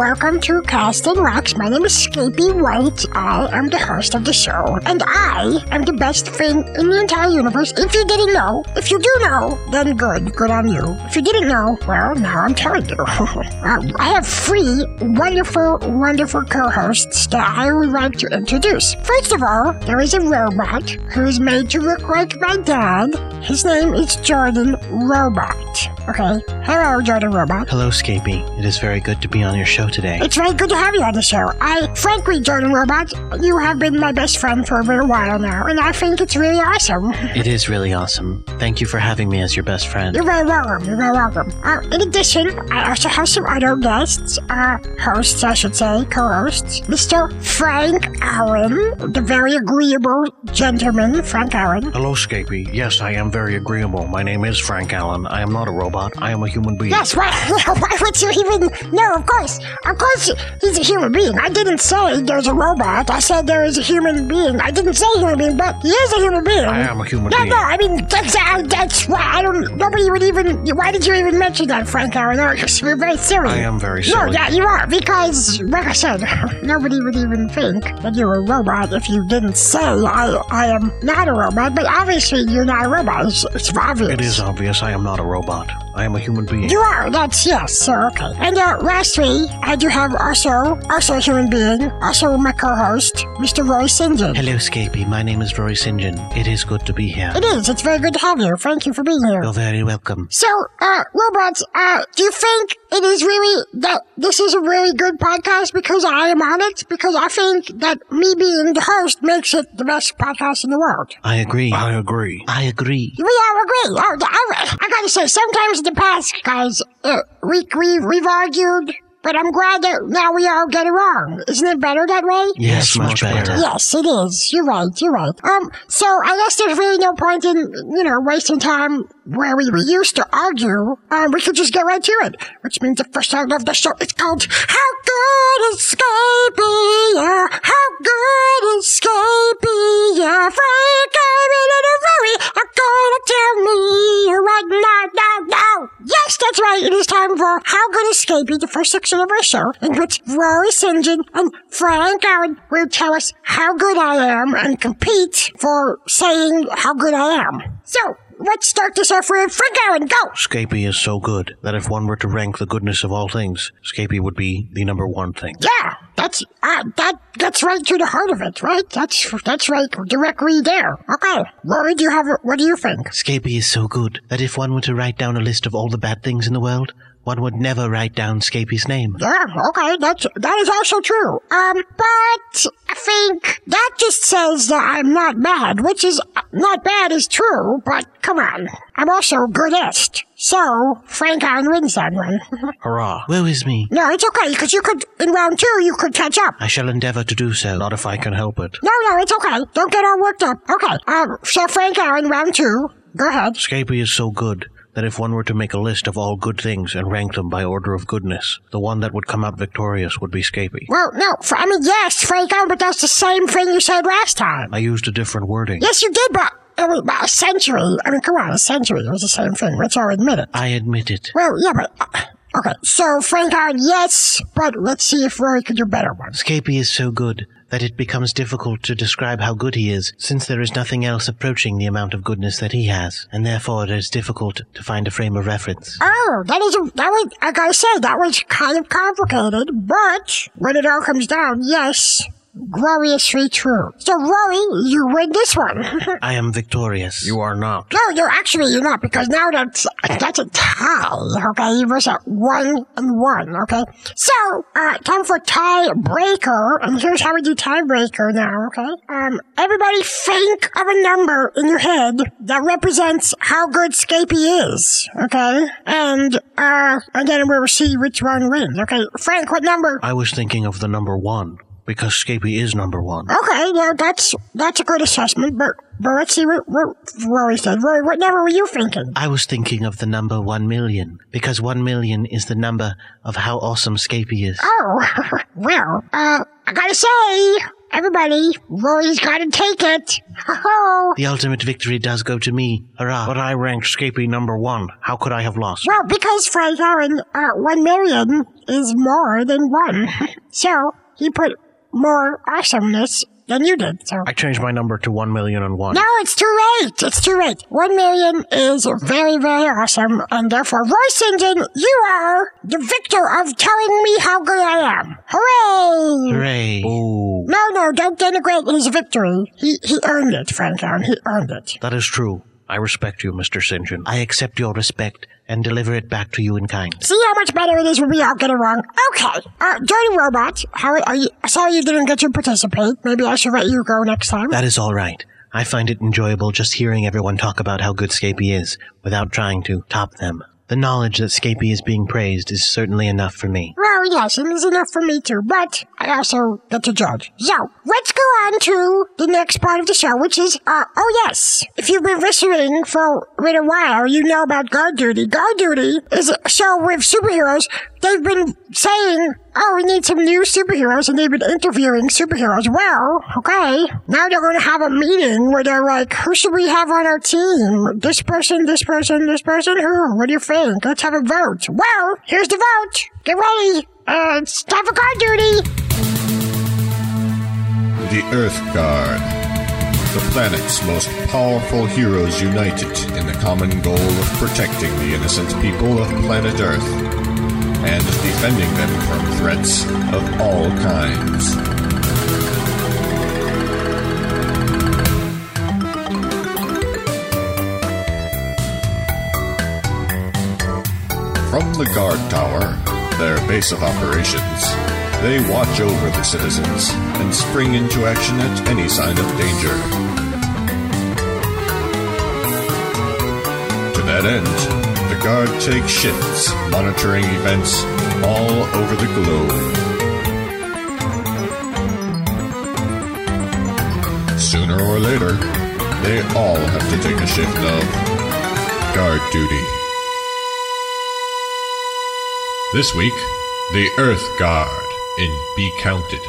welcome to Casting Rocks. My name is Scapy White. I am the host of the show, and I am the best thing in the entire universe. If you didn't know, if you do know, then good, good on you. If you didn't know, well, now I'm telling you. I have three wonderful, wonderful co-hosts that I would like to introduce. First of all, there is a robot who is made to look like my dad. His name is Jordan Robot. Okay, hello, Jordan Robot. Hello, Scapy. It is very good to be on your show today. It's very good to have you on the show. I, frankly, Jordan Robot, you have been my best friend for a little while now, and I think it's really awesome. It is really awesome. Thank you for having me as your best friend. You're very welcome. You're very welcome. Uh, in addition, I also have some other guests, uh, hosts, I should say, co-hosts. Mr. Frank Allen, the very agreeable gentleman, Frank Allen. Hello, Scapy. Yes, I am very agreeable. My name is Frank Allen. I am not a robot. I am a human being. Yes, why, why would you even? No, of course, of course, he's a human being. I didn't say there's a robot. I said there is a human being. I didn't say human being, but he is a human being. I am a human No, being. no, no, I mean that's uh, that's why I don't. Nobody would even. Why did you even mention that, Frank Aaron? No, you're very silly. I am very serious. No, yeah, you are because, like I said, nobody would even think that you're a robot if you didn't say I I am not a robot. But obviously, you're not a robot. It's, it's obvious. It is obvious I am not a robot. I am a human being. You are, that's yes, so okay. And uh, lastly, I do have also, also a human being, also my co-host, Mr. Roy St. John. Hello, Scapy. My name is Roy St. John. It is good to be here. It is, it's very good to have you. Thank you for being here. You're very welcome. So, uh, robots, uh, do you think it is really that this is a really good podcast because I am on it? Because I think that me being the host makes it the best podcast in the world. I agree. I agree. I agree. We all agree. Oh, I, I gotta say, sometimes in the past, guys, uh, we, we, we've argued, but I'm glad that now we all get along. Isn't it better that way? Yes, much better. Yes, it is. You're right. You're right. Um, so I guess there's really no point in, you know, wasting time where we used to argue. Um, we could just get right to it, which means the first song of the show is called "How Good Is Scapia? How Good Is Scapia?" Frank, I'm in a hurry. I'm gonna tell me right now, now, now. Yes, that's right. It is time for "How Good Is Scapia?" the first section of our show, in which Rory St. John and Frank Aaron will tell us how good I am and compete for saying how good I am. So, let's start this off with Frank Aaron. Go! Scapy is so good that if one were to rank the goodness of all things, Scapy would be the number one thing. Yeah, that's uh, that gets right to the heart of it, right? That's that's right, directly there. Okay, Rory, do you have a, what do you think? Scapy is so good that if one were to write down a list of all the bad things in the world, one would never write down Scapy's name. Yeah, okay, that's that is also true. Um, but I think that just says that I'm not bad, which is not bad is true. But come on, I'm also goodest. So Frank Aaron wins that one. Hurrah. Woe is me. no, it's okay because you could in round two you could catch up. I shall endeavor to do so. Not if I can help it. No, no, it's okay. Don't get all worked up. Okay. Um, so Frank Aaron, round two. Go ahead. Scapy is so good that if one were to make a list of all good things and rank them by order of goodness, the one that would come out victorious would be Scapy. Well, no, I mean yes, Frank but that's the same thing you said last time. I used a different wording. Yes, you did, but it was about a century. I mean, come on, a century. It was the same thing. Let's all admit it. I admit it. Well, yeah, but uh, okay. So Frank Aaron, yes, but let's see if Rory could do better ones. Scapy is so good that it becomes difficult to describe how good he is, since there is nothing else approaching the amount of goodness that he has, and therefore it is difficult to find a frame of reference. Oh, that is a, that was like I say that was kind of complicated, but when it all comes down, yes, gloriously true. So Rory, you win this one. I am victorious. You are not. No, you're actually you're not because now that's that's a tie. Okay, you was at one and one. Okay, so uh, time for tiebreaker, and here's how we do tiebreaker now. Okay, um, everybody think of a number in your head that represents how good Scapy is. Okay, and uh, and then we'll see which one wins. Okay, Frank, what number? I was thinking of the number one because Scapy is number one. Okay, now that's that's a good assessment, but but let's see what, what Rory said. Rory, what number were you thinking? I was thinking of the number one million, because one million is the number of how awesome Scapy is. Oh, well, uh, I gotta say, everybody, Rory's gotta take it. The ultimate victory does go to me. Hurrah. But I ranked Scapy number one. How could I have lost? well, because Frank Aaron, uh, one million is more than one. so, he put more awesomeness than you did, so. I changed my number to one million and one. No, it's too late. It's too late. One million is very, very awesome, and therefore, Roy St. you are the victor of telling me how good I am. Hooray! Hooray. Ooh, No, no, don't denigrate his victory. He he earned it, Frank Aaron. He earned it. that is true. I respect you, Mr. St. John. I accept your respect and deliver it back to you in kind. See how much better it is when we all get it wrong. Okay, uh, Dirty Robot, how are you? Sorry you didn't get to participate. Maybe I should let you go next time. That is all right. I find it enjoyable just hearing everyone talk about how good Scapy is without trying to top them. The knowledge that Scapy is being praised is certainly enough for me. Well, yes, it is enough for me too, but I also get to judge. So, let's go on to the next part of the show, which is, uh, oh yes, if you've been listening for a little while, you know about Guard Duty. Guard Duty is a show with superheroes. They've been saying, oh, we need some new superheroes, and they've been interviewing superheroes. Well, okay, now they're going to have a meeting where they're like, who should we have on our team? This person, this person, this person, who? What do you think? Let's have a vote. Well, here's the vote. Get ready. Uh, it's time for guard duty. The Earth Guard. The planet's most powerful heroes united in the common goal of protecting the innocent people of planet Earth and defending them from threats of all kinds. From the guard tower, their base of operations, they watch over the citizens and spring into action at any sign of danger. To that end, the guard takes shifts monitoring events all over the globe. Sooner or later, they all have to take a shift of guard duty. This week, the Earth Guard in Be Counted.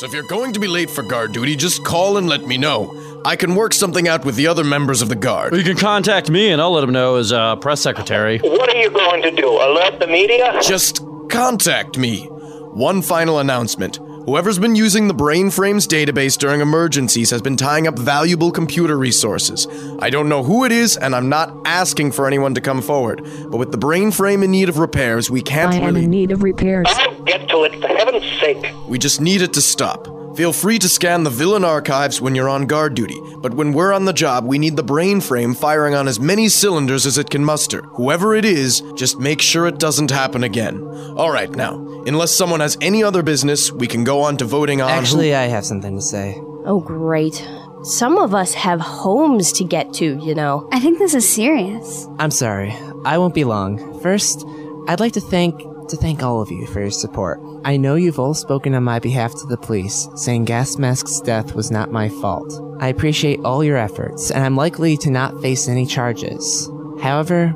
So if you're going to be late for guard duty, just call and let me know. I can work something out with the other members of the guard. You can contact me and I'll let them know as uh, press secretary. What are you going to do? Alert the media? Just contact me. One final announcement. Whoever's been using the Brainframes database during emergencies has been tying up valuable computer resources. I don't know who it is, and I'm not asking for anyone to come forward. But with the Brainframe in need of repairs, we can't I am in need of repairs. I'll get to it, for heaven's sake. We just need it to stop. Feel free to scan the villain archives when you're on guard duty, but when we're on the job, we need the brain frame firing on as many cylinders as it can muster. Whoever it is, just make sure it doesn't happen again. Alright, now, unless someone has any other business, we can go on to voting on Actually, I have something to say. Oh, great. Some of us have homes to get to, you know. I think this is serious. I'm sorry. I won't be long. First, I'd like to thank to thank all of you for your support. I know you've all spoken on my behalf to the police, saying Gas Mask's death was not my fault. I appreciate all your efforts, and I'm likely to not face any charges. However,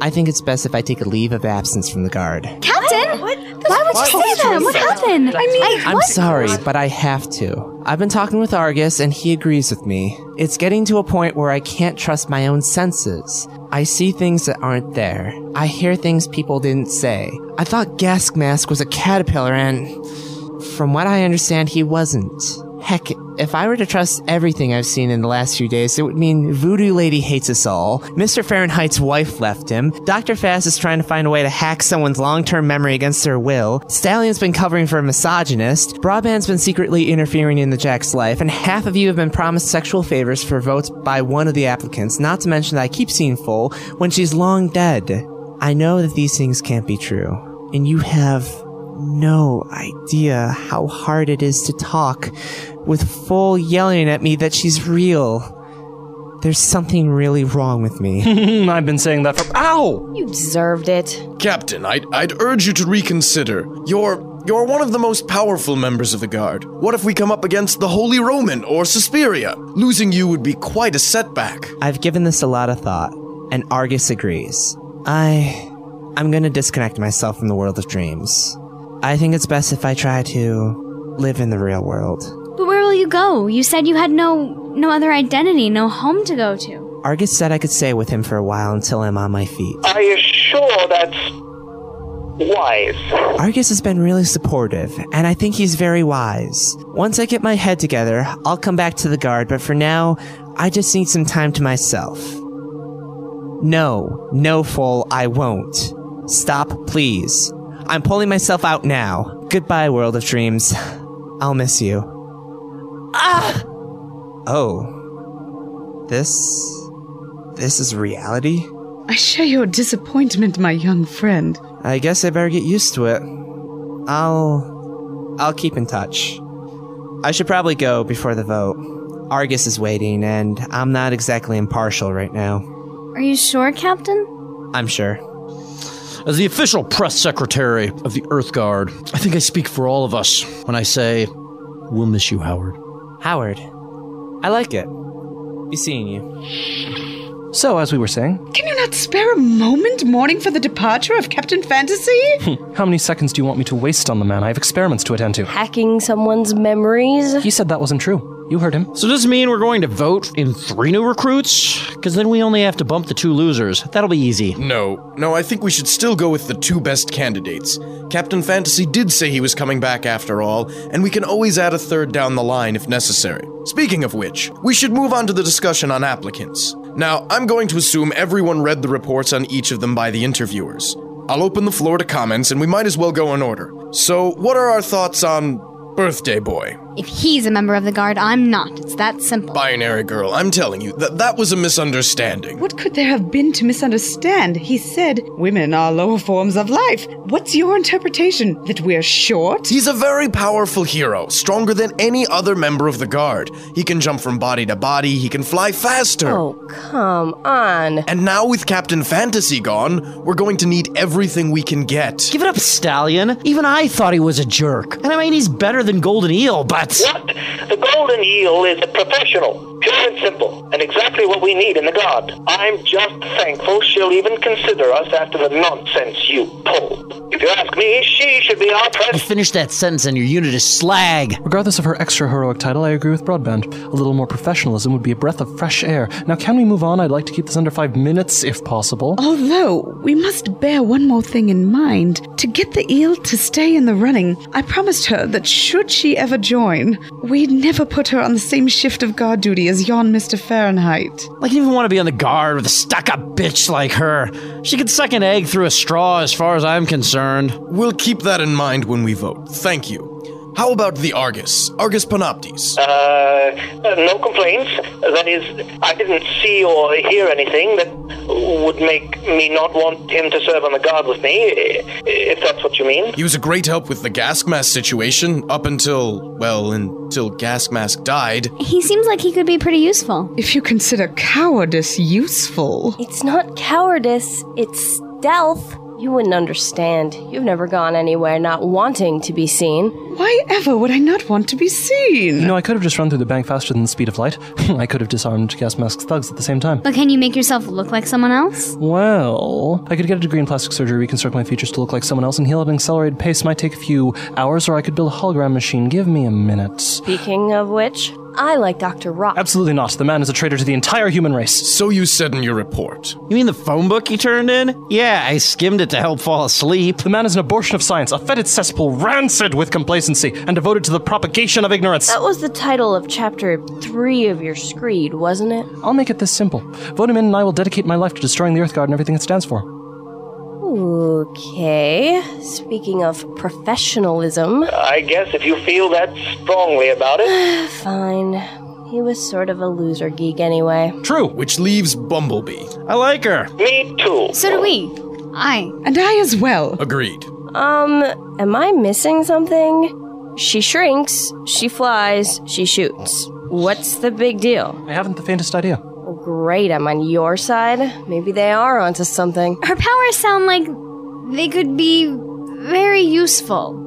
I think it's best if I take a leave of absence from the guard. Captain? Why would you say that? What happened? I mean, I'm sorry, but I have to. I've been talking with Argus, and he agrees with me. It's getting to a point where I can't trust my own senses. I see things that aren't there. I hear things people didn't say. I thought Gas Mask was a caterpillar, and from what I understand, he wasn't. Heck, if I were to trust everything I've seen in the last few days, it would mean Voodoo Lady hates us all, Mr. Fahrenheit's wife left him, Dr. Fast is trying to find a way to hack someone's long-term memory against their will, Stallion's been covering for a misogynist, Broadband's been secretly interfering in the Jack's life, and half of you have been promised sexual favors for votes by one of the applicants, not to mention that I keep seeing Full when she's long dead. I know that these things can't be true, and you have no idea how hard it is to talk with full yelling at me that she's real. There's something really wrong with me. I've been saying that for. Ow! You deserved it. Captain, I'd, I'd urge you to reconsider. You're You're one of the most powerful members of the Guard. What if we come up against the Holy Roman or Suspiria? Losing you would be quite a setback. I've given this a lot of thought, and Argus agrees. I. I'm gonna disconnect myself from the world of dreams. I think it's best if I try to live in the real world. But where will you go? You said you had no no other identity, no home to go to. Argus said I could stay with him for a while until I'm on my feet. Are you sure that's wise? Argus has been really supportive, and I think he's very wise. Once I get my head together, I'll come back to the guard, but for now, I just need some time to myself. No, no, Foal, I won't. Stop, please. I'm pulling myself out now. Goodbye, World of Dreams. I'll miss you. Ah! Oh. This. This is reality? I share your disappointment, my young friend. I guess I better get used to it. I'll. I'll keep in touch. I should probably go before the vote. Argus is waiting, and I'm not exactly impartial right now. Are you sure, Captain? I'm sure. As the official press secretary of the Earth Guard, I think I speak for all of us when I say, we'll miss you, Howard. Howard. I like it. Be seeing you. So, as we were saying, Can you not spare a moment mourning for the departure of Captain Fantasy? Hmm. how many seconds do you want me to waste on the man? I have experiments to attend to. Hacking someone's memories? He said that wasn't true. You heard him. So does this mean we're going to vote in three new recruits? Because then we only have to bump the two losers. That'll be easy. No, no, I think we should still go with the two best candidates. Captain Fantasy did say he was coming back after all, and we can always add a third down the line if necessary. Speaking of which, we should move on to the discussion on applicants. Now, I'm going to assume everyone read the reports on each of them by the interviewers. I'll open the floor to comments, and we might as well go in order. So, what are our thoughts on Birthday Boy? If he's a member of the guard, I'm not. It's that simple. Binary girl, I'm telling you, that that was a misunderstanding. What could there have been to misunderstand? He said, Women are lower forms of life. What's your interpretation? That we're short? He's a very powerful hero, stronger than any other member of the Guard. He can jump from body to body, he can fly faster. Oh, come on. And now with Captain Fantasy gone, we're going to need everything we can get. Give it up, Stallion. Even I thought he was a jerk. And I mean, he's better than Golden Eel, but. What? The Golden Eel is a professional, pure and simple, and exactly what we need in the Guard. I'm just thankful she'll even consider us after the nonsense you pulled. If you ask me, she should be our president. Finish that sentence and your unit is slag. Regardless of her extra heroic title, I agree with Broadband. A little more professionalism would be a breath of fresh air. Now, can we move on? I'd like to keep this under five minutes, if possible. Although, we must bear one more thing in mind. To get the eel to stay in the running, I promised her that should she ever join, we'd never put her on the same shift of guard duty as yon Mr. Fahrenheit. Like, you even want to be on the guard with a stuck up bitch like her. She could suck an egg through a straw, as far as I'm concerned. We'll keep that in mind when we vote. Thank you. How about the Argus? Argus Panoptes? Uh, uh, no complaints. That is, I didn't see or hear anything that would make me not want him to serve on the guard with me, if that's what you mean. He was a great help with the gas mask situation up until, well, until gas mask died. He seems like he could be pretty useful. If you consider cowardice useful. It's not cowardice, it's stealth. You wouldn't understand. You've never gone anywhere not wanting to be seen. Why ever would I not want to be seen? You know, I could have just run through the bank faster than the speed of light. I could have disarmed gas mask's thugs at the same time. But can you make yourself look like someone else? Well, I could get a degree in plastic surgery, reconstruct my features to look like someone else, and heal at an accelerated pace. Might take a few hours, or I could build a hologram machine. Give me a minute. Speaking of which, I like Dr. Rock. Absolutely not. The man is a traitor to the entire human race. So you said in your report. You mean the phone book he turned in? Yeah, I skimmed it to help fall asleep. The man is an abortion of science, a fetid cesspool rancid with complacency, and devoted to the propagation of ignorance. That was the title of chapter 3 of your screed, wasn't it? I'll make it this simple. Vote him in, and I will dedicate my life to destroying the Earth Guard and everything it stands for. Okay. Speaking of professionalism. I guess if you feel that strongly about it. Fine. He was sort of a loser geek anyway. True. Which leaves Bumblebee. I like her. Me too. So do we. I. And I as well. Agreed. Um, am I missing something? She shrinks, she flies, she shoots. What's the big deal? I haven't the faintest idea. Great, I'm on your side. Maybe they are onto something. Her powers sound like they could be very useful.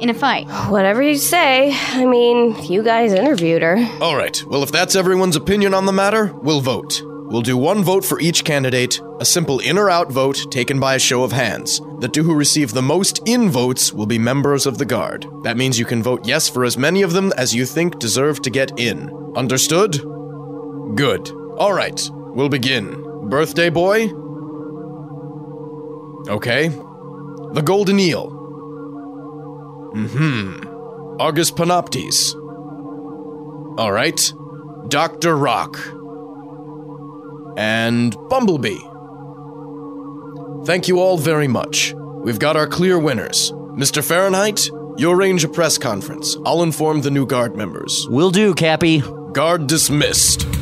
in a fight. Whatever you say. I mean, you guys interviewed her. All right, well, if that's everyone's opinion on the matter, we'll vote. We'll do one vote for each candidate, a simple in or out vote taken by a show of hands. The two who receive the most in votes will be members of the Guard. That means you can vote yes for as many of them as you think deserve to get in. Understood? Good. All right, we'll begin. Birthday boy? Okay. The Golden Eel. Mm hmm. Argus Panoptes. All right. Dr. Rock. And Bumblebee. Thank you all very much. We've got our clear winners. Mr. Fahrenheit, you arrange a press conference. I'll inform the new guard members. Will do, Cappy. Guard dismissed.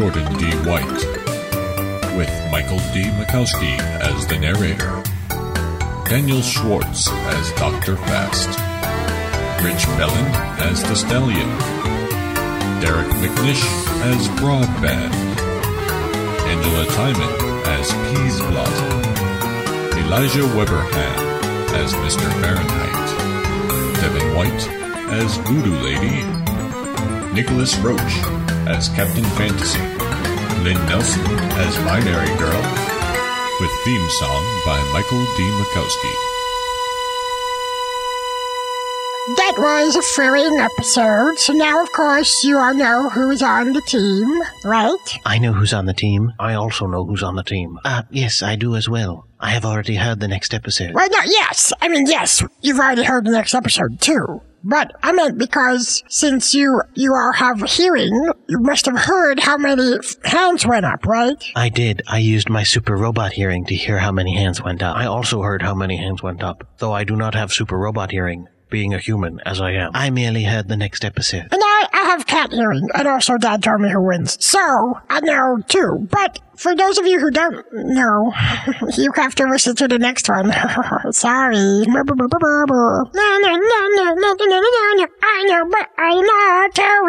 Jordan D. White, with Michael D. Mikowski as the narrator, Daniel Schwartz as Dr. Fast, Rich Bellin as the Stallion, Derek McNish as Broadband, Angela Timon as Peaseblossom, Elijah Weberham as Mr. Fahrenheit, Devin White as Voodoo Lady, Nicholas Roach as Captain Fantasy, Lynn Nelson as Binary Girl, with theme song by Michael D. Mikowski. That was a thrilling episode. So now, of course, you all know who's on the team, right? I know who's on the team. I also know who's on the team. Uh, yes, I do as well. I have already heard the next episode. Well, no, yes. I mean, yes, you've already heard the next episode, too. But I meant because since you you all have hearing, you must have heard how many f- hands went up, right? I did. I used my super robot hearing to hear how many hands went up. I also heard how many hands went up, though I do not have super robot hearing, being a human as I am. I merely heard the next episode. And have cat hearing, and also Dad told me who wins. So, I know too. But for those of you who don't know, you have to listen to the next one. Sorry. No, no, no, no, no, no, no, no, no. I know, but I'm not telling.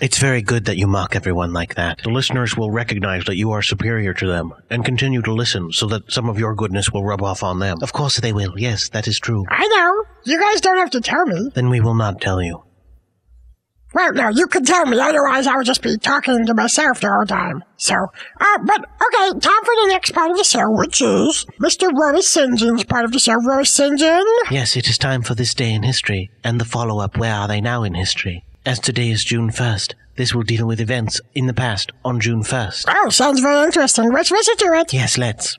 It's very good that you mock everyone like that. The listeners will recognize that you are superior to them and continue to listen so that some of your goodness will rub off on them. Of course they will. Yes, that is true. I know. You guys don't have to tell me. Then we will not tell you. Well, no, you can tell me. Otherwise, I would just be talking to myself the whole time. So, uh, but okay, time for the next part of the show, which is Mr. Rory St. John's part of the show. Rory St. John? Yes, it is time for this day in history and the follow up Where Are They Now in History. As today is June 1st, this will deal with events in the past on June 1st. Oh, sounds very interesting. Let's to it. Yes, let's.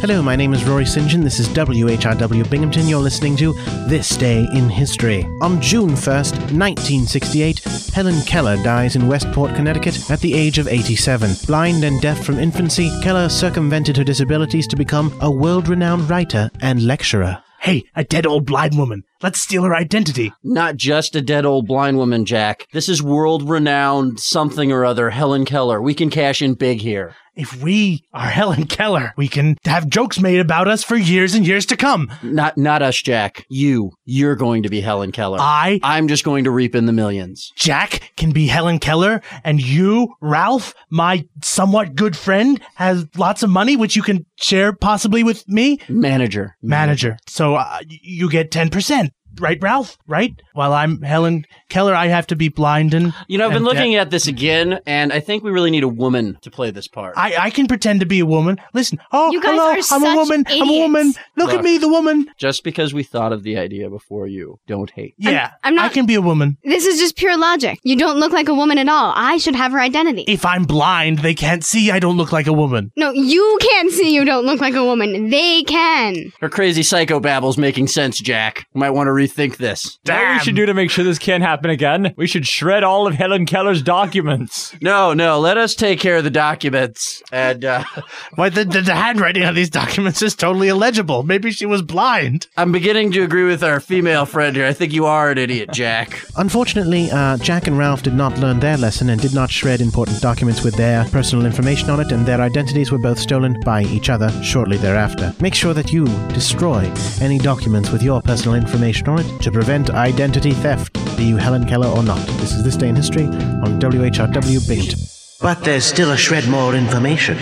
Hello, my name is Rory St. John. This is WHRW Binghamton. You're listening to This Day in History. On June 1st, 1968, Helen Keller dies in Westport, Connecticut at the age of 87. Blind and deaf from infancy, Keller circumvented her disabilities to become a world renowned writer and lecturer. Hey, a dead old blind woman. Let's steal her identity. Not just a dead old blind woman, Jack. This is world renowned something or other, Helen Keller. We can cash in big here. If we are Helen Keller, we can have jokes made about us for years and years to come. Not not us, Jack. You. You're going to be Helen Keller. I I'm just going to reap in the millions. Jack can be Helen Keller, and you, Ralph, my somewhat good friend, has lots of money, which you can share possibly with me. Manager. Manager. So uh, you get 10%. Right, Ralph? Right? While I'm Helen Keller, I have to be blind and. You know, I've been and looking deaf. at this again, and I think we really need a woman to play this part. I, I can pretend to be a woman. Listen. Oh, You guys hello. are I'm a such woman. I'm a woman. idiots. Look at Look. me, the woman. Just because we thought of the idea before you, don't hate. Yeah, I'm not- I can be a woman. This is just pure logic. You don't look like a woman at all. I should have her identity. If I'm blind, they can't see I don't look like a woman. No, you can't see you don't look like a woman. They can. Her crazy psycho babbles making sense, Jack. You might want to rethink this. What we should do to make sure this can't happen again? We should shred all of Helen Keller's documents. No, no, let us take care of the documents. And uh, Why the, the the handwriting on these documents is totally illegible. Maybe she was blind. I'm beginning to agree with our female friend here. I think you are an idiot, Jack. Unfortunately, uh, Jack and Ralph did not learn their lesson and did not shred important documents with their personal information on it, and their identities were both stolen by each other shortly thereafter. Make sure that you destroy any documents with your personal information to prevent identity theft, be you Helen Keller or not. This is This Day in History on WHRW Binghamton. But there's still a shred more information.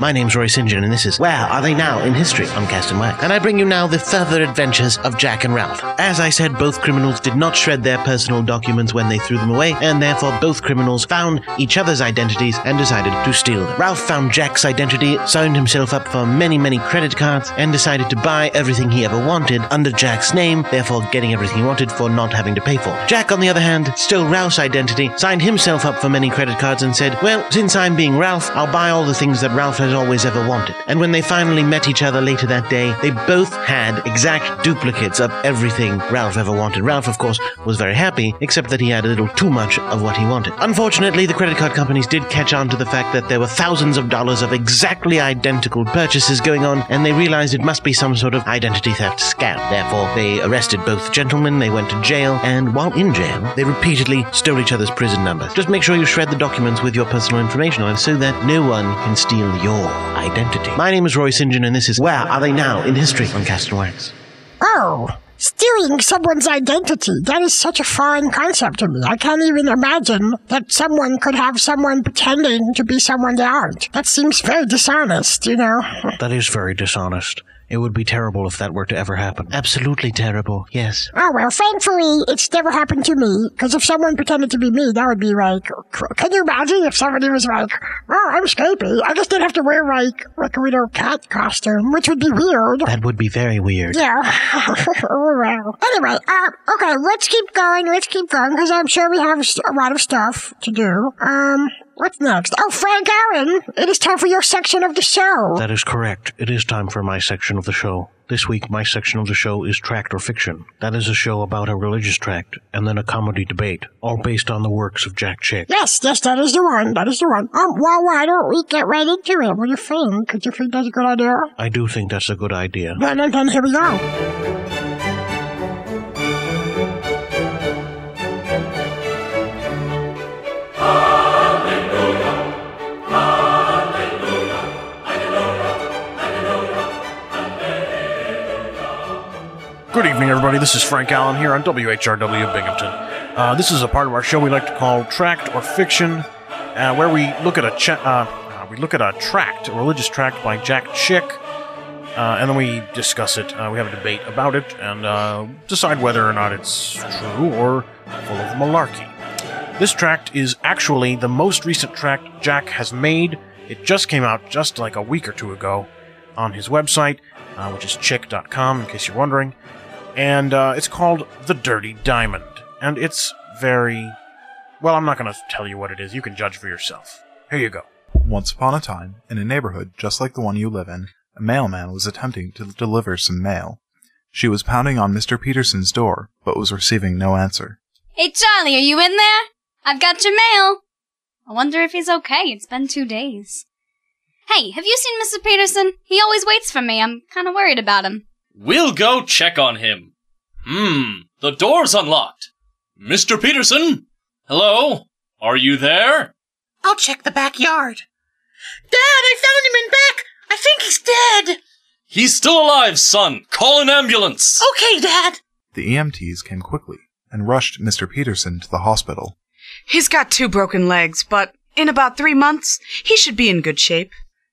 My name's Roy St. John, and this is Where Are They Now in History on Cast and Wax. And I bring you now the further adventures of Jack and Ralph. As I said, both criminals did not shred their personal documents when they threw them away, and therefore both criminals found each other's identities and decided to steal them. Ralph found Jack's identity, signed himself up for many, many credit cards, and decided to buy everything he ever wanted under Jack's name, therefore getting everything he wanted for not having to pay for. Jack, on the other hand, stole Ralph's identity, signed himself up for many credit cards, and said, Well, since I'm being Ralph, I'll buy all the things that Ralph has always ever wanted. And when they finally met each other later that day, they both had exact duplicates of everything Ralph ever wanted. Ralph, of course, was very happy, except that he had a little too much of what he wanted. Unfortunately, the credit card companies did catch on to the fact that there were thousands of dollars of exactly identical purchases going on, and they realized it must be some sort of identity theft scam. Therefore, they arrested both gentlemen, they went to jail, and while in jail, they repeatedly stole each other's prison numbers. Just make sure you shred the documents with your personal information on so that no one can steal your identity. My name is Roy St. John, and this is Where Are They Now in History on Cast and Wax. Oh, stealing someone's identity. That is such a foreign concept to me. I can't even imagine that someone could have someone pretending to be someone they aren't. That seems very dishonest, you know? That is very dishonest. It would be terrible if that were to ever happen. Absolutely terrible, yes. Oh, well, thankfully, it's never happened to me. Because if someone pretended to be me, that would be like, can you imagine if somebody was like, oh, I'm Scapy. I guess they'd have to wear like, like a little cat costume, which would be weird. That would be very weird. Yeah. oh, well. Anyway, uh, okay, let's keep going. Let's keep going because I'm sure we have a lot of stuff to do. Um, what's next? Oh, Frank Aaron, it is time for your section of the show. That is correct. It is time for my section of the show. This week, my section of the show is Tract or Fiction. That is a show about a religious tract and then a comedy debate, all based on the works of Jack Chick. Yes, yes, that is the one. That is the one. Um, well, why don't we get right into it? What do you think? Could you think that's a good idea? I do think that's a good idea. Then, then, then here we go. Good evening, everybody. This is Frank Allen here on WHRW Binghamton. Uh, this is a part of our show we like to call Tract or Fiction, uh, where we look at a cha- uh, uh, we look at a tract, a religious tract by Jack Chick, uh, and then we discuss it. Uh, we have a debate about it and decide whether or not it's true or full of malarkey. This tract is actually the most recent tract Jack has made. It just came out just like a week or two ago on his website, uh, which is chick.com, in case you're wondering. And uh, it's called The Dirty Diamond. And it's very. Well, I'm not going to tell you what it is. You can judge for yourself. Here you go. Once upon a time, in a neighborhood just like the one you live in, a mailman was attempting to deliver some mail. She was pounding on Mr. Peterson's door, but was receiving no answer. Hey, Charlie, are you in there? I've got your mail. I wonder if he's okay. It's been two days. Hey, have you seen Mr. Peterson? He always waits for me. I'm kind of worried about him. We'll go check on him. Hmm, the door's unlocked. Mr. Peterson? Hello? Are you there? I'll check the backyard. Dad, I found him in back. I think he's dead. He's still alive, son. Call an ambulance. Okay, Dad. The EMTs came quickly and rushed Mr. Peterson to the hospital. He's got two broken legs, but in about three months, he should be in good shape.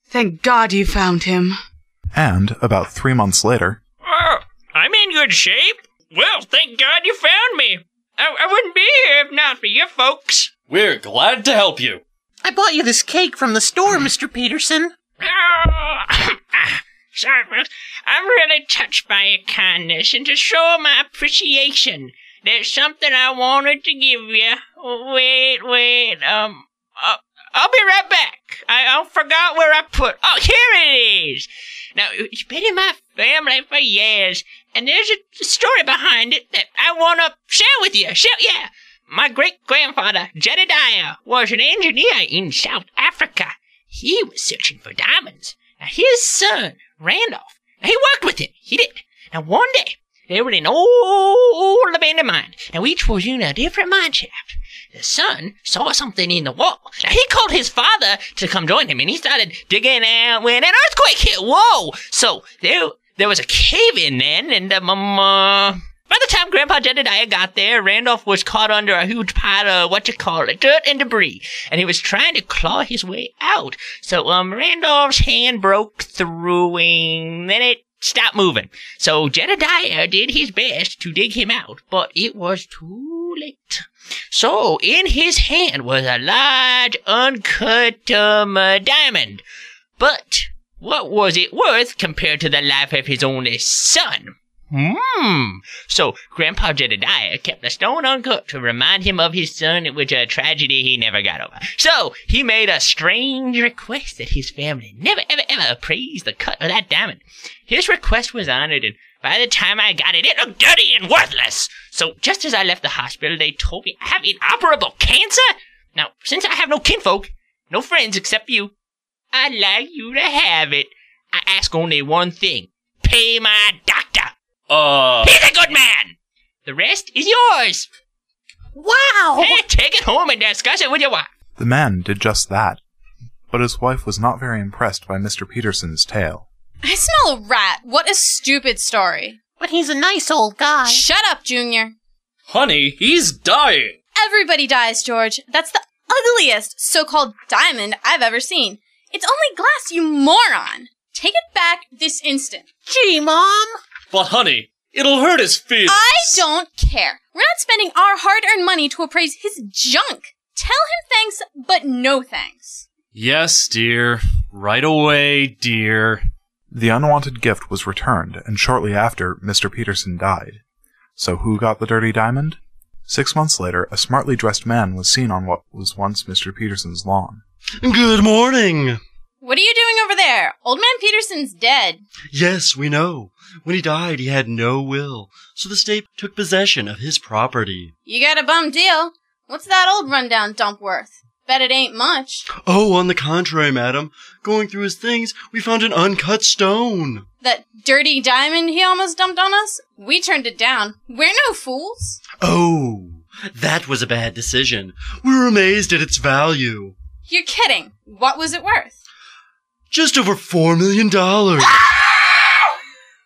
Thank God you found him. And about three months later, I'm in good shape. Well, thank God you found me. I, I wouldn't be here if not for you folks. We're glad to help you. I bought you this cake from the store, Mr. Peterson. Oh, sorry, folks. I'm really touched by your kindness, and to show my appreciation, there's something I wanted to give you. Wait, wait, um, uh, I'll be right back. I, I forgot where I put. Oh, here it is. Now, it's been in my family for years, and there's a story behind it that I want to share with you. Share, yeah. My great grandfather, Jedediah, was an engineer in South Africa. He was searching for diamonds. Now, his son, Randolph, he worked with him. He did. Now, one day, they were in old abandoned mine. Now, each was in a different mine shaft. The son saw something in the wall. Now, he called his father to come join him, and he started digging out when an earthquake hit. Whoa! So, there, there was a cave in then, and um, um, uh, by the time Grandpa Jedediah got there, Randolph was caught under a huge pile of what you call it, dirt and debris, and he was trying to claw his way out. So, um, Randolph's hand broke through, and then it stopped moving. So Jedediah did his best to dig him out, but it was too late. So in his hand was a large uncut um, uh, diamond, but what was it worth compared to the life of his only son? Hmm. So Grandpa Jedediah kept the stone uncut to remind him of his son, which a tragedy he never got over. So he made a strange request that his family never, ever, ever appraise the cut of that diamond. His request was honored, and by the time I got it, it looked dirty and worthless. So just as I left the hospital, they told me I have inoperable cancer. Now, since I have no kinfolk, no friends except you, I'd like you to have it. I ask only one thing: pay my doctor. Uh. He's a good man. The rest is yours. Wow! Hey, take it home and discuss it with your wife. The man did just that. But his wife was not very impressed by Mr. Peterson's tale. I smell a rat. What a stupid story. But he's a nice old guy. Shut up, Junior. Honey, he's dying. Everybody dies, George. That's the ugliest so called diamond I've ever seen. It's only glass, you moron. Take it back this instant. Gee, Mom. But honey, it'll hurt his feelings. I don't care. We're not spending our hard earned money to appraise his junk. Tell him thanks, but no thanks. Yes, dear. Right away, dear. The unwanted gift was returned, and shortly after, Mr. Peterson died. So who got the dirty diamond? Six months later, a smartly dressed man was seen on what was once Mr. Peterson's lawn. Good morning. What are you doing over there? Old man Peterson's dead. Yes, we know. When he died, he had no will, so the state took possession of his property. You got a bum deal. What's that old rundown dump worth? Bet it ain't much. Oh, on the contrary, madam. Going through his things, we found an uncut stone. That dirty diamond he almost dumped on us? We turned it down. We're no fools. Oh, that was a bad decision. We were amazed at its value. You're kidding. What was it worth? Just over four million dollars. Ah!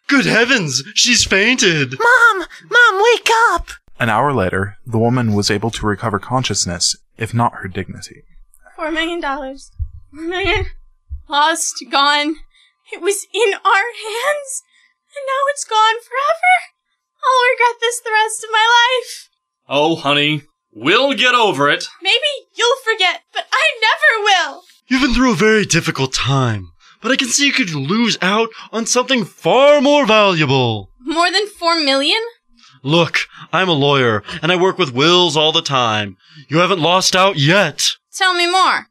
Good heavens, she's fainted. Mom! Mom, wake up! An hour later, the woman was able to recover consciousness, if not her dignity. Four million dollars. Four million. Lost, gone. It was in our hands, and now it's gone forever. I'll regret this the rest of my life. Oh, honey, we'll get over it. Maybe you'll forget, but I never will. You've been through a very difficult time, but I can see you could lose out on something far more valuable. More than four million? Look, I'm a lawyer, and I work with wills all the time. You haven't lost out yet. Tell me more.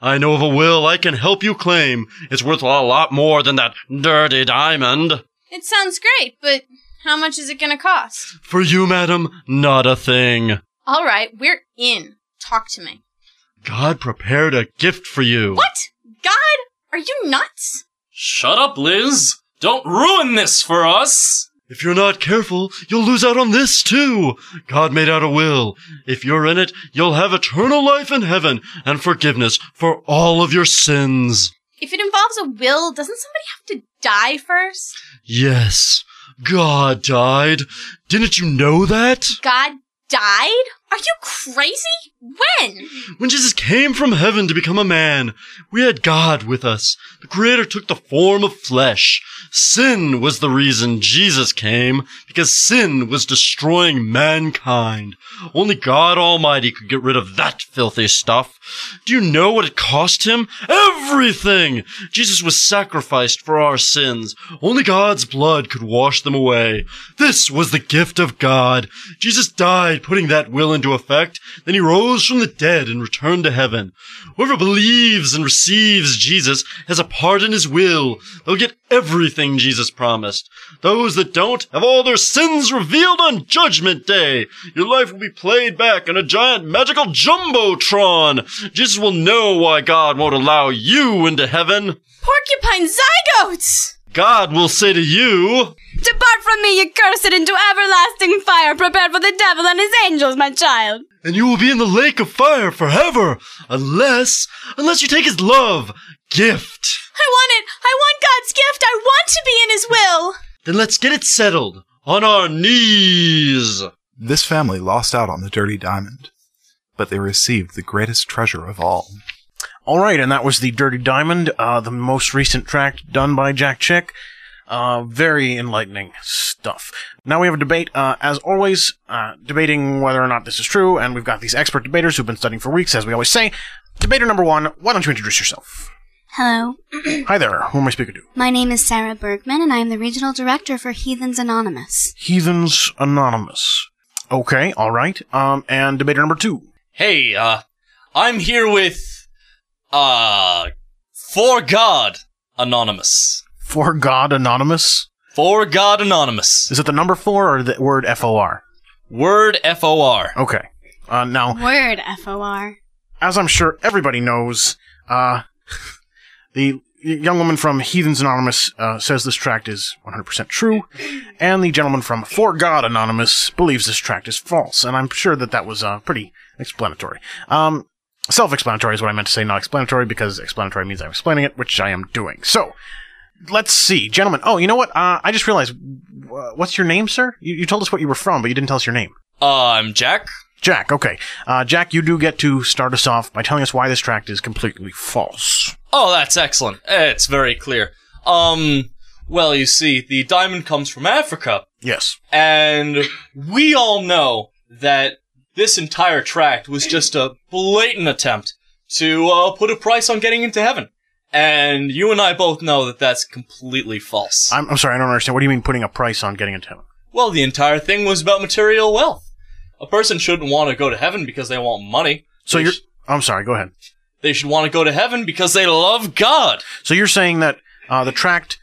I know of a will I can help you claim. It's worth a lot more than that dirty diamond. It sounds great, but how much is it gonna cost? For you, madam, not a thing. All right, we're in. Talk to me. God prepared a gift for you. What? God? Are you nuts? Shut up, Liz. Don't ruin this for us. If you're not careful, you'll lose out on this too. God made out a will. If you're in it, you'll have eternal life in heaven and forgiveness for all of your sins. If it involves a will, doesn't somebody have to die first? Yes, God died. Didn't you know that? God died? Are you crazy? When? When Jesus came from heaven to become a man, we had God with us. The Creator took the form of flesh. Sin was the reason Jesus came, because sin was destroying mankind. Only God Almighty could get rid of that filthy stuff. Do you know what it cost him? Everything! Jesus was sacrificed for our sins. Only God's blood could wash them away. This was the gift of God. Jesus died putting that will into effect. Then he rose from the dead and returned to heaven. Whoever believes and receives Jesus has a part in his will. They'll get everything Jesus promised. Those that don't have all their sins revealed on Judgment Day. Your life will be played back on a giant magical jumbotron. Jesus will know why God won't allow you into heaven. Porcupine zygotes! God will say to you, Depart from me, you cursed, into everlasting fire prepared for the devil and his angels, my child. And you will be in the lake of fire forever, unless, unless you take his love, gift. I want it! I want God's gift! I want to be in His will! Then let's get it settled on our knees. This family lost out on the dirty diamond, but they received the greatest treasure of all. All right, and that was the Dirty Diamond, uh, the most recent track done by Jack Chick. Uh, very enlightening stuff. Now we have a debate, uh, as always, uh, debating whether or not this is true, and we've got these expert debaters who've been studying for weeks, as we always say. Debater number one, why don't you introduce yourself? Hello, Hi there, who am I speaking to? my name is Sarah Bergman, and I am the regional director for Heathens Anonymous. Heathens Anonymous. Okay, all right. Um, and debater number two. Hey, uh, I'm here with, uh, For God Anonymous. For God Anonymous? For God Anonymous. Is it the number four or the word F O R? Word F O R. Okay. Uh, now, Word FOR. as I'm sure everybody knows, uh, the young woman from Heathens Anonymous uh, says this tract is 100% true, and the gentleman from For God Anonymous believes this tract is false, and I'm sure that that was uh, pretty explanatory. Um, self-explanatory is what I meant to say, not explanatory, because explanatory means I'm explaining it, which I am doing. So, let's see, gentlemen. Oh, you know what? Uh, I just realized, uh, what's your name, sir? You, you told us what you were from, but you didn't tell us your name. Uh, I'm Jack. Jack, okay. Uh, Jack, you do get to start us off by telling us why this tract is completely false. Oh, that's excellent. It's very clear. Um, well, you see, the diamond comes from Africa. Yes. And we all know that this entire tract was just a blatant attempt to uh, put a price on getting into heaven. And you and I both know that that's completely false. I'm, I'm sorry, I don't understand. What do you mean putting a price on getting into heaven? Well, the entire thing was about material wealth. A person shouldn't want to go to heaven because they want money. So you're. I'm sorry, go ahead. They should want to go to heaven because they love God. So you're saying that uh, the tract,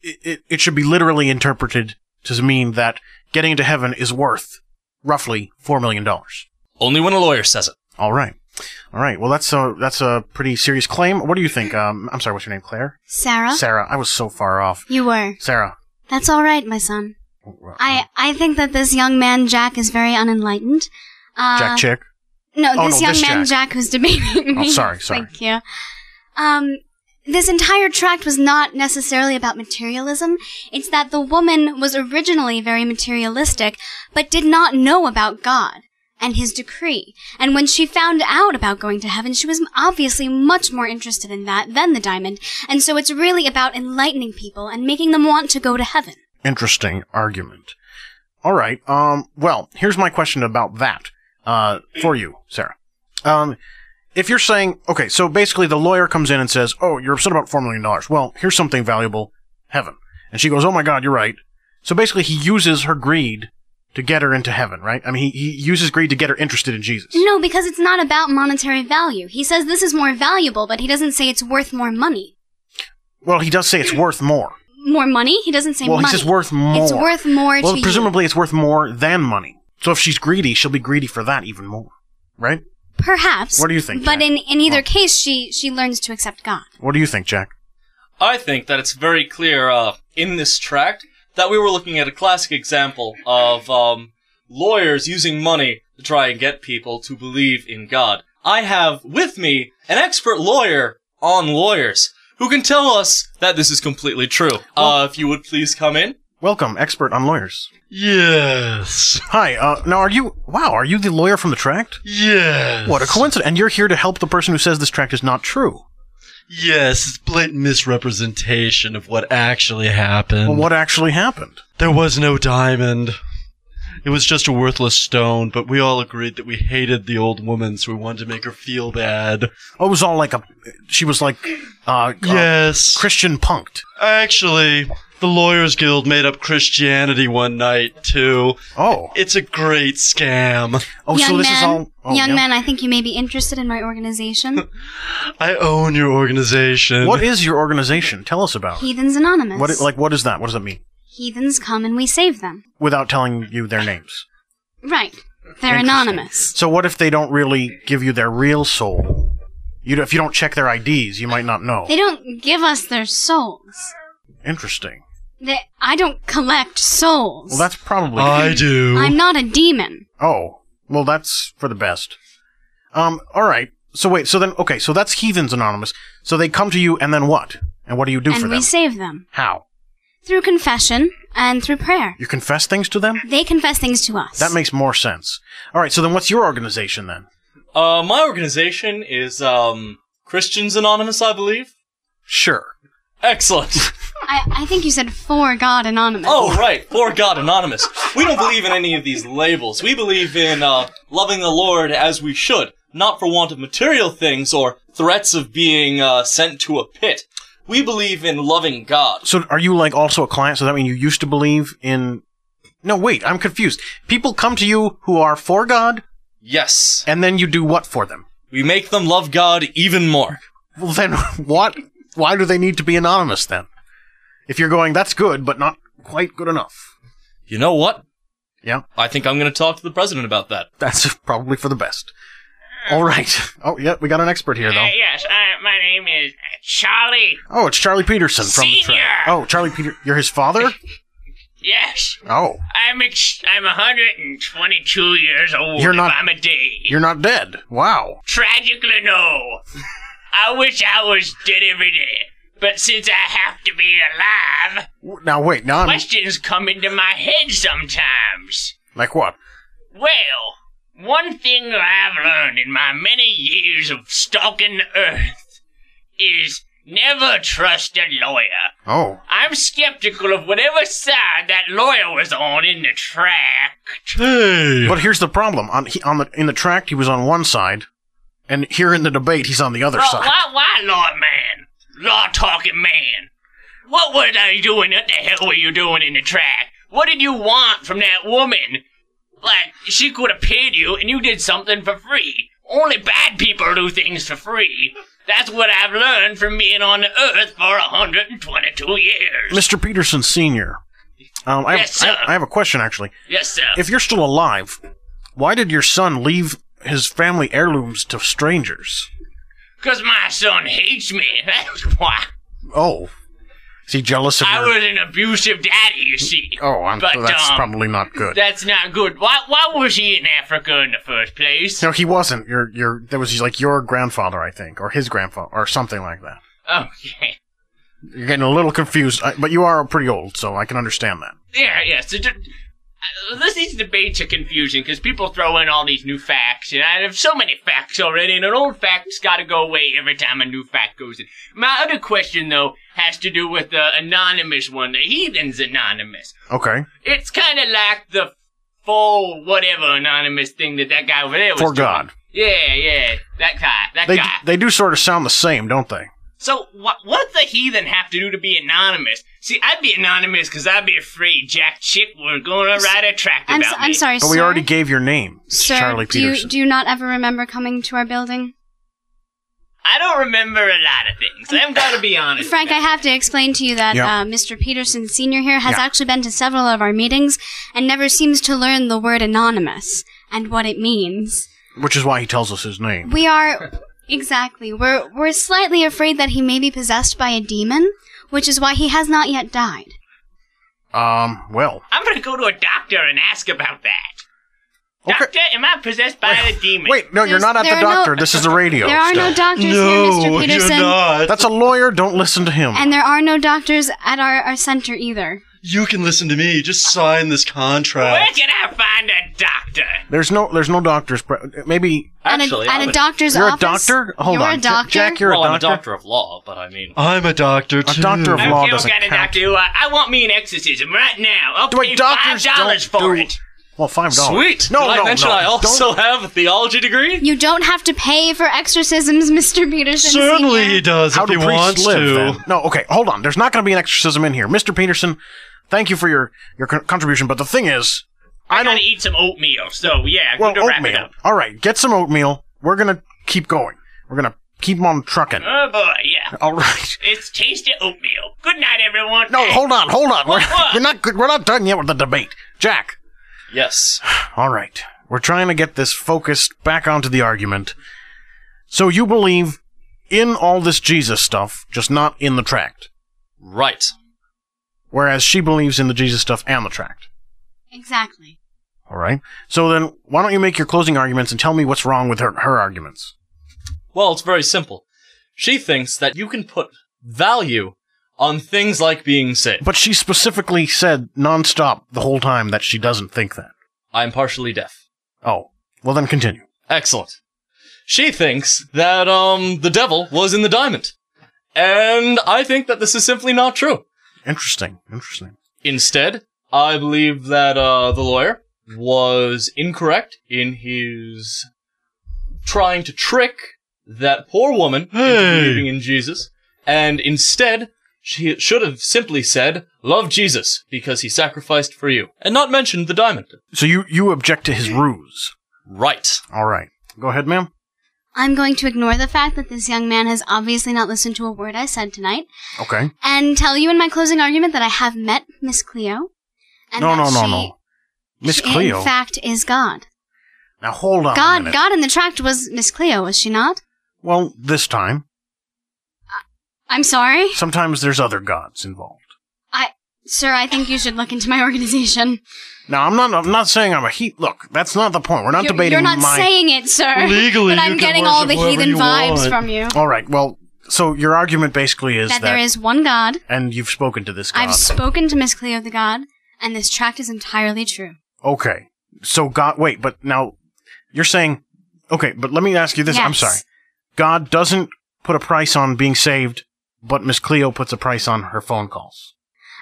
it, it, it should be literally interpreted to mean that getting into heaven is worth roughly $4 million. Only when a lawyer says it. All right. All right. Well, that's a, that's a pretty serious claim. What do you think? Um, I'm sorry, what's your name? Claire? Sarah? Sarah. I was so far off. You were. Sarah. That's all right, my son. I I think that this young man Jack is very unenlightened. Uh, Jack Chick? No, Oh, this no, young this man Jack. Jack. who's debating me. Oh, me. sorry, sorry. Thank you. Um, this entire tract was not necessarily about materialism. It's that the woman was originally very materialistic, but did not know about God and his decree. And when she found out about going to heaven, she was obviously much more interested in that than the diamond. And so it's really about enlightening people and making them want to go to heaven. Interesting argument. All right. Um. Well, here's my question about that. Uh, for you, Sarah. Um, if you're saying okay, so basically the lawyer comes in and says, "Oh, you're upset about four million dollars. Well, here's something valuable, heaven." And she goes, "Oh my God, you're right." So basically, he uses her greed to get her into heaven, right? I mean, he, he uses greed to get her interested in Jesus. No, because it's not about monetary value. He says this is more valuable, but he doesn't say it's worth more money. Well, he does say it's worth more. More money? He doesn't say well, money. he says worth more. It's worth more Well, to presumably it's worth more than money. So if she's greedy, she'll be greedy for that even more, right? Perhaps. What do you think, But Jack? in, in either case, she, she learns to accept God. What do you think, Jack? I think that it's very clear uh, in this tract that we were looking at a classic example of um, lawyers using money to try and get people to believe in God. I have with me an expert lawyer on lawyers who can tell us that this is completely true. uh, if you would please come in. Welcome, expert on lawyers. Yes. Hi. Uh, now, are you? Wow, are you the lawyer from the tract? Yes. What a coincidence! And you're here to help the person who says this tract is not true. Yes, it's blatant misrepresentation of what actually happened. Well, what actually happened? There was no diamond. It was just a worthless stone, but we all agreed that we hated the old woman, so we wanted to make her feel bad. Oh, it was all like a. She was like. Uh, Yes. Christian punked. Actually, the Lawyers Guild made up Christianity one night, too. Oh. It's a great scam. Oh, young so this man, is all. Oh, young man, I think you may be interested in my organization, I own your organization. What is your organization? Tell us about it. Heathens Anonymous. What, like, what is that? What does that mean? Heathens come and we save them. Without telling you their names. Right. They're anonymous. So what if they don't really give you their real soul? You, if you don't check their IDs, you might not know. They don't give us their souls. Interesting. They, I don't collect souls. Well, that's probably. I do. I'm not a demon. Oh, well, that's for the best. Um, all right. So wait. So then, okay. So that's Heathens Anonymous. So they come to you, and then what? And what do you do and for we them? save them. How? Through confession and through prayer. You confess things to them? They confess things to us. That makes more sense. All right. So then, what's your organization then? Uh, my organization is um Christians Anonymous, I believe. Sure. Excellent. I, I think you said for God Anonymous. Oh, right. For God Anonymous. We don't believe in any of these labels. We believe in uh, loving the Lord as we should, not for want of material things or threats of being uh, sent to a pit. We believe in loving God. So are you like also a client? So that mean you used to believe in? No, wait. I'm confused. People come to you who are for God, Yes. and then you do what for them? We make them love God even more. Well, then what? Why do they need to be anonymous then? If you're going, that's good, but not quite good enough. You know what? Yeah. I think I'm going to talk to the president about that. That's probably for the best. All right. Oh, yeah, we got an expert here, Uh, though. yes, uh, my name is Charlie. Oh, it's Charlie Peterson from the Senior. track. Oh, Charlie Peter, you're his father? Yes. Oh, I'm ex- I'm 122 years old. You're if not- I'm a day. you're not dead. Wow. Tragically, no. I wish I was dead every day. But since I have to be alive, Now wait, now I'm questions come into my head sometimes. like what? Well, one thing I've learned in my many years of stalking the earth is never trust a lawyer. Oh, I'm skeptical of whatever side that lawyer was on in the track. Hey. but here's the problem. On he, on the in the tract, he was on one side, and here in the debate, he's on the other Well, side. why, why, Lord Man? Law talking man. What were you doing? What the hell were you doing in the track? What did you want from that woman? Like, she could have paid you and you did something for free. Only bad people do things for free. That's what I've learned from being on the earth for 122 years. Mr. Peterson Senior. Um, I, Yes, have, sir. I, I have a question actually. Yes, sir. If you're still alive, why did your son leave his family heirlooms to strangers? Because my son hates me. That's why. Oh, is he jealous of I your? was an abusive daddy, you see. oh, I'm, but, that's um, probably not good. That's not good. Why, why was he in Africa in the first place? no, he wasn't. Your your that was like your grandfather, I think, or his grandfather, or something like that. Okay. You're getting a little confused, but you are pretty old, so I can understand that. Yeah, yeah. So, uh, this these debates are confusing because people throw in all these new facts, and I have so many facts already, and an old fact's got to go away every time a new fact goes in. My other question, though, has to do with the anonymous one, the heathens anonymous. Okay. It's kind of like the full whatever anonymous thing that that guy over there was For doing. God. Yeah, yeah, that guy, that They guy. they do sort of sound the same, don't they? So what what the heathen have to do to be anonymous? See, I'd be anonymous because I'd be afraid Jack Chick was going to write a tract I'm, about s- me. I'm sorry, But sir. we already gave your name, Sir, Charlie do you, do you not ever remember coming to our building? I don't remember a lot of things. I'm gonna be honest. Frank, I have to explain to you that Yeah. uh, Mr. Peterson Sr. here has Yeah. actually been to several of our meetings and never seems to learn the word anonymous and what it means. Which is why he tells us his name. We are exactly. We're we're slightly afraid that he may be possessed by a demon, which is why he has not yet died. Um. Well. I'm gonna go to a doctor and ask about that. Doctor, am I possessed by a demon? Wait, no, you're not at the there are no- doctor. this is the radio. There are no stuff. doctors here, Mr. Peterson. You're not. That's a lawyer. Don't listen to him. And there are no doctors at our, our center either. You can listen to me. Just sign this contract. Where can I find a doctor? There's no. There's no doctors. Pre- maybe. At Actually, at I'm a a- doctor's You're office? a doctor. Hold You're on, a doctor? Jack. You're well, a I'm a doctor. doctor of law, but I mean. I'm a doctor too. A doctor of law okay, doesn't kind of count. doctor you are? I want me an exorcism right now. Do Okay, wait, doctors five dollars for do- it. Well, five dollars. Sweet. No, Did I mention no. I also have a theology degree? You don't have to pay for exorcisms, Mr. Peterson. Certainly Senior. he does How if do he priests wants live, to. then? No, okay, hold on. There's not going to be an exorcism in here, Mister Peterson. Thank you for your your contribution, but the thing is, I, gotta eat some oatmeal, so yeah, well, good to wrap it oatmeal. up. All right, get some oatmeal. We're gonna keep going. We're gonna keep on trucking. Oh boy, yeah. All right. It's tasty oatmeal. Good night, everyone. No, hold on, hold on. We're, What, what? we're not good. We're not done yet with the debate, Jack. Yes. All right, we're trying to get this focused back onto the argument. So you believe in all this Jesus stuff, just not in the tract, Right. Whereas she believes in the Jesus stuff and the tract. Exactly. All right. So then, why don't you make your closing arguments and tell me what's wrong with her her arguments? Well, it's very simple. She thinks that you can put value on things like being saved. But she specifically said nonstop the whole time that she doesn't think that. I'm partially deaf. Oh, well then continue. Excellent. She thinks that um the devil was in the diamond. And I think that this is simply not true. Interesting. Interesting. Instead, I believe that uh the lawyer was incorrect in his trying to trick that poor woman into Hey. believing in Jesus, and instead she should have simply said, "Love Jesus because he sacrificed for you," and not mentioned the diamond. So you you object to his ruse. Right. All right. Go ahead, ma'am. I'm going to ignore the fact that this young man has obviously not listened to a word I said tonight, Okay. and tell you in my closing argument that I have met Miss Cleo. And no, that no, no, she, no. Miss she, Cleo. in fact, is God. now hold on God. God in the tract was Miss Cleo, was she not? Well, this time. Uh, I'm sorry, Sometimes there's other gods involved. I, sir. I think you should look into my organization. Now, I'm not. I'm not saying I'm a heat. Look, that's not the point. We're not you're, debating you're not my. saying it, sir. Legally, but I'm you can getting all the heathen vibes want. from you. All right. Well, so your argument basically is that that, there is one God. and you've spoken to this god. I've spoken to Miss Cleo the God, and this tract is entirely true. Okay. So God, wait, but now you're saying, okay, but let me ask you this. I'm sorry. God doesn't put a price on being saved, but Miss Cleo puts a price on her phone calls.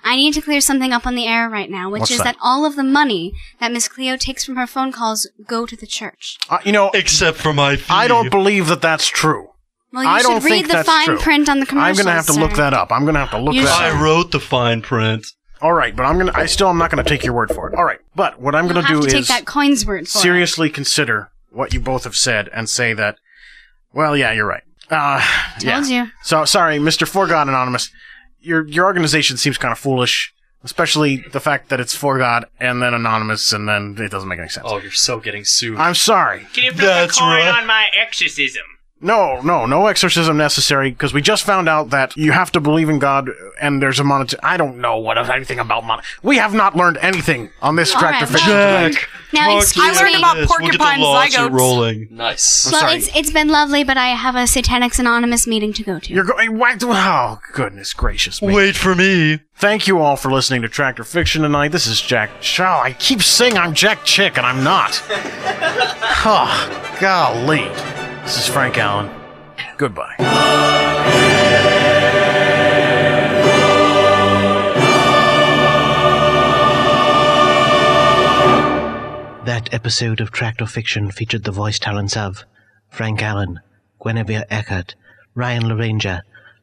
I need to clear something up on the air right now, which What's is that? that? all of the money that Miss Cleo takes from her phone calls go to the church. Uh, you know, except for my fee. I don't believe that that's true. Well, you I should don't read the fine true. print on the I'm gonna have to look that up. I'm gonna have to look You that should. up. I wrote the fine print. All right, but I'm gonna. I still I'm not gonna take your word for it. All right, but what I'm gonna do to take is that coin's word for it. seriously consider what you both have said and say that. Well, yeah, you're right. Uh, yeah. You. So sorry, Mr. Forgod Anonymous. Your your organization seems kind of foolish, especially the fact that it's for God and then Anonymous, and then it doesn't make any sense. Oh, you're so getting sued. I'm sorry. Can you flip a coin on my exorcism? No, no, no exorcism necessary because we just found out that you have to believe in God and there's a monetary. I don't know what anything about money. We have not learned anything on this All tractor right, fiction. well- tonight. Now, excuse I learned me. about Yes, we'll get the porcupine zygotes. rolling. Nice. I'm well, sorry. it's it's been lovely, but I have a Satanics Anonymous meeting to go to. You're going. Eh, what? Oh, goodness gracious me. Wait for me. Thank you all for listening to Tractor Fiction tonight. This is Jack. Oh, I keep saying I'm Jack Chick, and I'm not. oh, golly. This is Frank Allen. Goodbye. That episode of Tractor Fiction featured the voice talents of Frank Allen, Guinevere Eckert, Ryan LaRanger,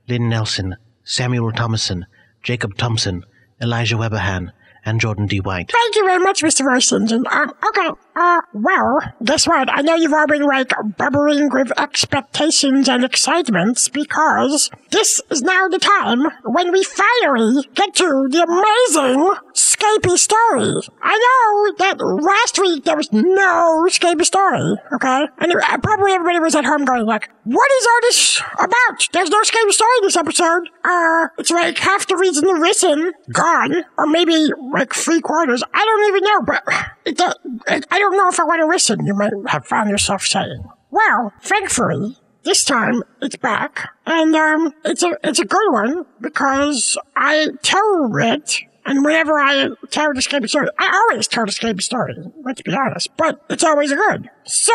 Lynn Nelson, Samuel Thomason, Jacob Thompson, Elijah Weberhan, and Jordan D. White. Thank you very much, Mr. Voice Engine. Um, okay, uh, well, guess what? I know you've all been, like, bubbling with expectations and excitements because this is now the time when we finally get to the amazing Scapy story. I know that last week there was no Scapy story, okay? And uh, probably everybody was at home going, like, what is all this about? There's no Scapy story this episode. Uh, it's like half the reason to listen gone, or maybe like three quarters. I don't even know, but it, it, I don't know if I want to listen. You might have found yourself saying. Well, thankfully, this time it's back, and um, it's a it's a good one because I tell it. And whenever I tell the scary story, I always tell the scary story, let's be honest, but it's always good. So,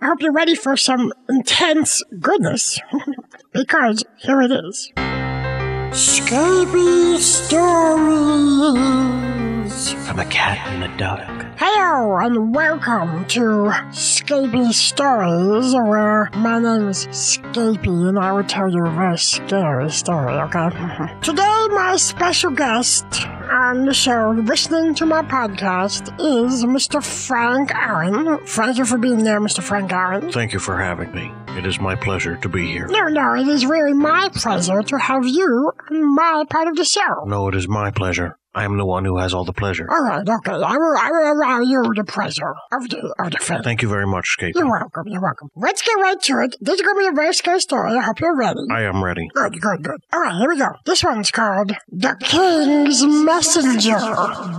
I hope you're ready for some intense goodness, because here it is. Scary Stories. From a cat in the dark Hello and welcome to Scapy Stories, where my name's Scapy and I will tell you a very scary story, okay? Mm-hmm. Today, my special guest on the show, listening to my podcast, is Mr. Frank Aaron. Thank you for being there, Mr. Frank Aaron. Thank you for having me. It is my pleasure to be here. No, no, it is really my pleasure to have you on my part of the show. No, it is my pleasure. I am the one who has all the pleasure. All right, okay. I will, I will allow you the pleasure of the, of the film. Thank you very much, Kate. You're welcome, you're welcome. Let's get right to it. This is going to be a very scary story. I hope you're ready. I am ready. Good, good, good. All right, here we go. This one's called The King's Messenger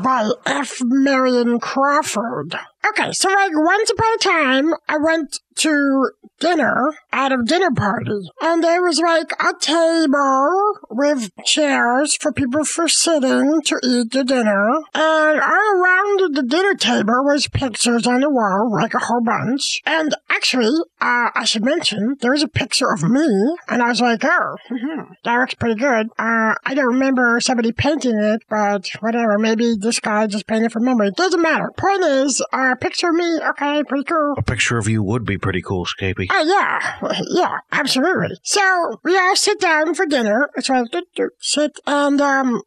by F. Marion Crawford. Okay, so like once upon a time, I went to dinner at a dinner party, and there was like a table with chairs for people for sitting to eat the dinner, and all around the dinner table was pictures on the wall, like a whole bunch. And actually, uh, I should mention there was a picture of me, and I was like, oh, that looks pretty good. Uh, I don't remember somebody painting it, but whatever. Maybe this guy just painted from memory. Doesn't matter. Point is, uh, picture of me. Okay, pretty cool. A picture of you would be pretty cool, Scapy. Oh, yeah. Yeah, absolutely. So, we all sit down for dinner. Do, do, sit, and, um,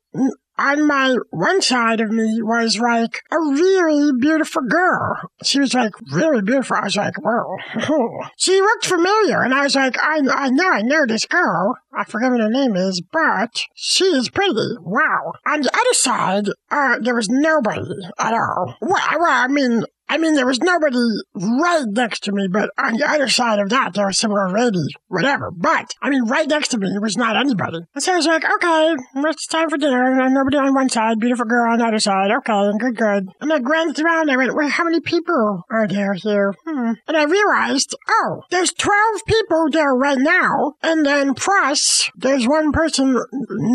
on my one side of me was like a really beautiful girl. She was like really beautiful. I was like, whoa. she looked familiar, and I was like, I, I know I know this girl. I forget what her name is, but she is pretty. Wow. On the other side, uh, there was nobody at all. Well, well I mean, I mean, there was nobody right next to me, but on the other side of that, there was some old lady, whatever. But, I mean, right next to me, was not anybody. And so I was like, okay, it's time for dinner. And nobody on one side, beautiful girl on the other side. Okay, good, good. And I glanced around. I went, well, how many people are there here? Hmm. And I realized, oh, there's 12 people there right now. And then plus, there's one person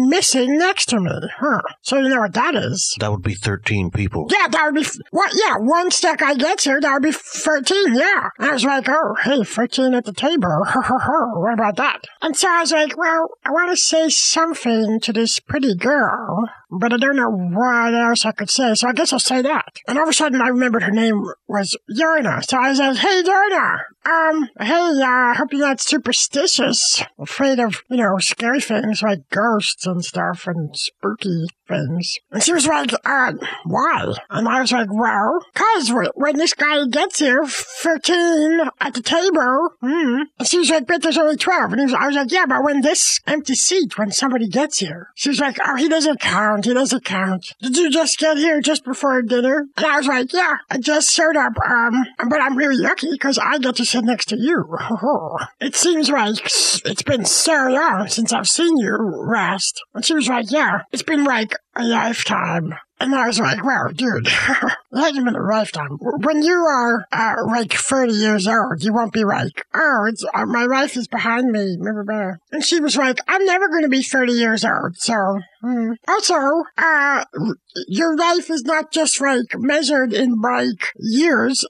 missing next to me. Huh. So you know what that is? That would be 13 people. Yeah, that would be, f- what? Yeah, one stack I get here, that'll be 13, yeah. I was like, oh, hey, 13 at the table. what about that? And so I was like, well, I want to say something to this pretty girl, but I don't know what else I could say, so I guess I'll say that. And all of a sudden, I remembered her name was Yorna. So I like, hey, Yorna, um, hey, I uh, hope you're not superstitious, afraid of, you know, scary things like ghosts and stuff and spooky things. And she was like, uh, why? And I was like, well, cause when this guy gets here, 13 at the table, hmm, and she was like, but there's only 12. And was, I was like, yeah, but when this empty seat, when somebody gets here, she was like, oh, he doesn't count, he doesn't count. Did you just get here just before dinner? And I was like, yeah, I just showed up, um, but I'm really lucky because I get to sit next to you. it seems like it's been so long since I've seen you last. And she was like, yeah, it's been like a lifetime. And I was like, wow, dude, been a lifetime. When you are, uh, like 30 years old, you won't be like, oh, it's, uh, my life is behind me. And she was like, I'm never going to be 30 years old. So, hmm. also, uh, your life is not just like measured in like years.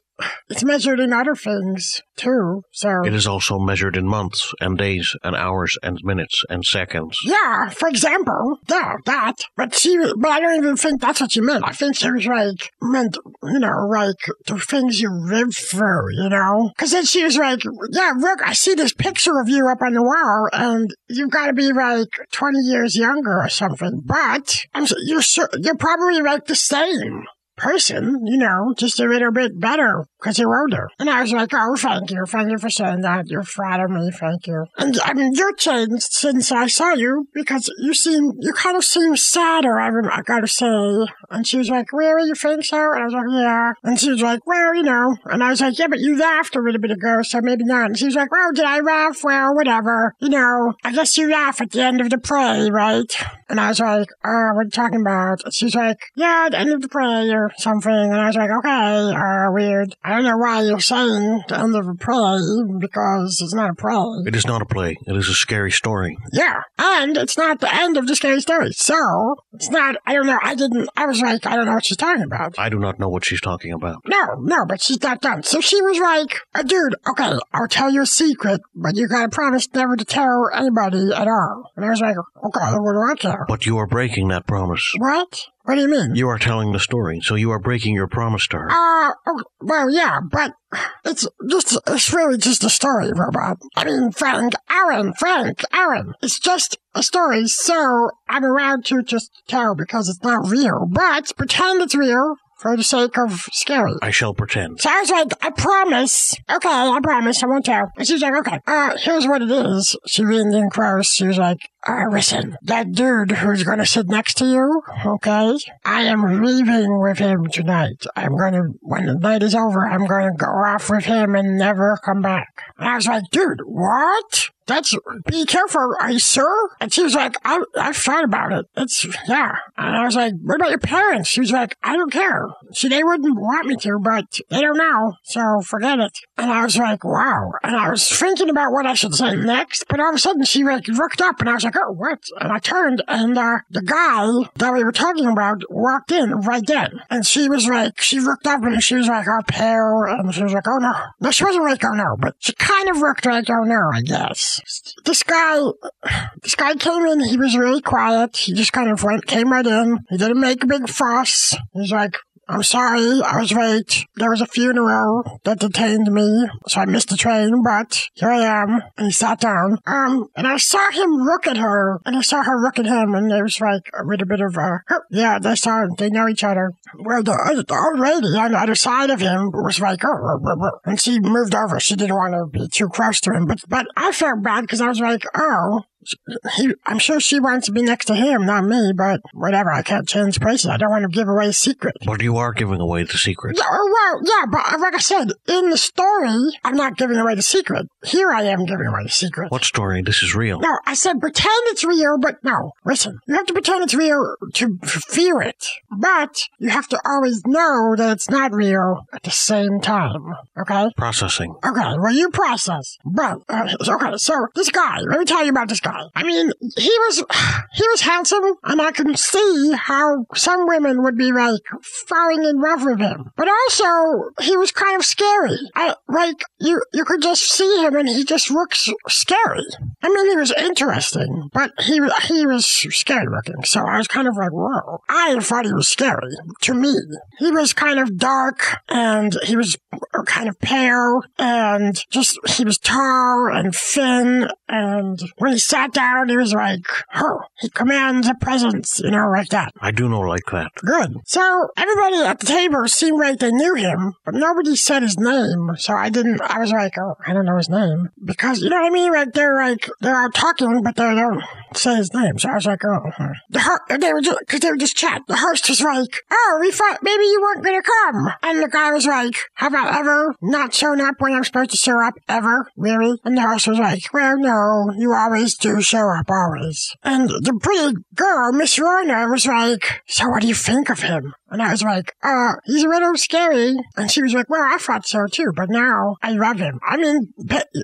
It's measured in other things too. So It is also measured in months and days and hours and minutes and seconds. yeah, for example, yeah, that. But she, but I don't even think that's what she meant. I think she was like meant, you know, like the things you live through, you know. Because then she was like, yeah, look, I see this picture of you up on the wall, and you've got to be like twenty years younger or something. But I'm, you're you're probably like the same person, you know, just a little bit better because you're older. And I was like, oh, thank you. Thank you for saying that. You're flatter me. Thank you. And I mean, you're changed since I saw you because you seem, you kind of seem sadder, I, rem- I gotta say. And she was like, really? You think so? And I was like, yeah. And she was like, well, you know. And I was like, yeah, but you laughed a little bit ago, so maybe not. And she was like, well, did I laugh? Well, whatever. You know, I guess you laugh at the end of the play, right? And I was like, oh, what are you talking about? And she's like, yeah, at the end of the play or something. And I was like, okay, uh, weird. I don't know why you're saying the end of a play because it's not a play. It is not a play. It is a scary story. Yeah, and it's not the end of the scary story. So it's not. I don't know. I didn't. I was like, I don't know what she's talking about. I do not know what she's talking about. No, no, but she's not done. So she was like, uh, dude, okay, I'll tell you a secret, but you gotta promise never to tell anybody at all. And I was like, okay, what do I care? But you are breaking that promise. What? What do you mean? You are telling the story, so you are breaking your promise to her. Uh, oh, well, yeah, but it's just, it's really just a story, Robot. I mean, Frank, Aaron, Frank, Aaron. It's just a story, so I'm allowed to just tell because it's not real. But pretend it's real for the sake of scary. I shall pretend. So I was like, I promise. Okay, I promise. I won't tell. And she's like, okay, uh, here's what it is. She leaned in close. She was like, uh, listen, that dude who's gonna sit next to you, okay? I am leaving with him tonight. I'm gonna, when the night is over, I'm gonna go off with him and never come back. And I was like, dude, what? That's, be careful, are you sure? And she was like, I, I've thought about it. It's, yeah. And I was like, what about your parents? She was like, I don't care. See, they wouldn't want me to, but they don't know, so forget it. And I was like, wow. And I was thinking about what I should say next, but all of a sudden she like looked up and I was like, oh, what? And I turned and, uh, the guy that we were talking about walked in right then. And she was like, she looked up and she was like, oh, pale. And she was like, oh no. No, she wasn't like, oh no, but she kind of looked like, oh no, I guess. This guy, this guy came in, he was really quiet. He just kind of went, came right in. He didn't make a big fuss. He's like, I'm sorry, I was late. There was a funeral that detained me, so I missed the train, but here I am. And he sat down. Um, and I saw him look at her, and I saw her look at him, and there was like a little bit of, uh, yeah, they saw, they know each other. Well, the, the old lady on the other side of him was like, oh, and she moved over. She didn't want to be too close to him, but, but I felt bad because I was like, oh, he, I'm sure she wants to be next to him, not me, but whatever. I can't change places. I don't want to give away a secret. But you are giving away the secret. Yeah, oh, well, yeah, but like I said, in the story, I'm not giving away the secret. Here I am giving away the secret. What story? This is real. No, I said pretend it's real, but no. Listen, you have to pretend it's real to fear it, but you have to always know that it's not real at the same time. Okay? Processing. Okay, well, you process. But, uh, okay, so this guy, let me tell you about this guy. I mean, he was, he was handsome, and I can see how some women would be like falling in love with him. But also, he was kind of scary. I, like, you, you could just see him and he just looks scary. I mean, he was interesting, but he, he was scary looking. So I was kind of like, whoa. I thought he was scary to me. He was kind of dark and he was kind of pale and just, he was tall and thin. And when he sat down, he was like, oh, he commands a presence, you know, like that. I do know like that. Good. So everybody at the table seemed like they knew him, but nobody said his name. So I didn't, I was like, oh, I don't know his name. Because, you know what I mean? Like, they're like, they're all talking, but they don't say his name. So I was like, oh, the ho- they were just, cause they were just chatting. The host was like, oh, we thought maybe you weren't gonna come. And the guy was like, have I ever not shown up when I'm supposed to show up ever? Really? And the host was like, well, no, you always do show up, always. And the pretty girl, Miss Rona, was like, so what do you think of him? And I was like, uh, he's a little scary. And she was like, well, I thought so too, but now I love him. I mean,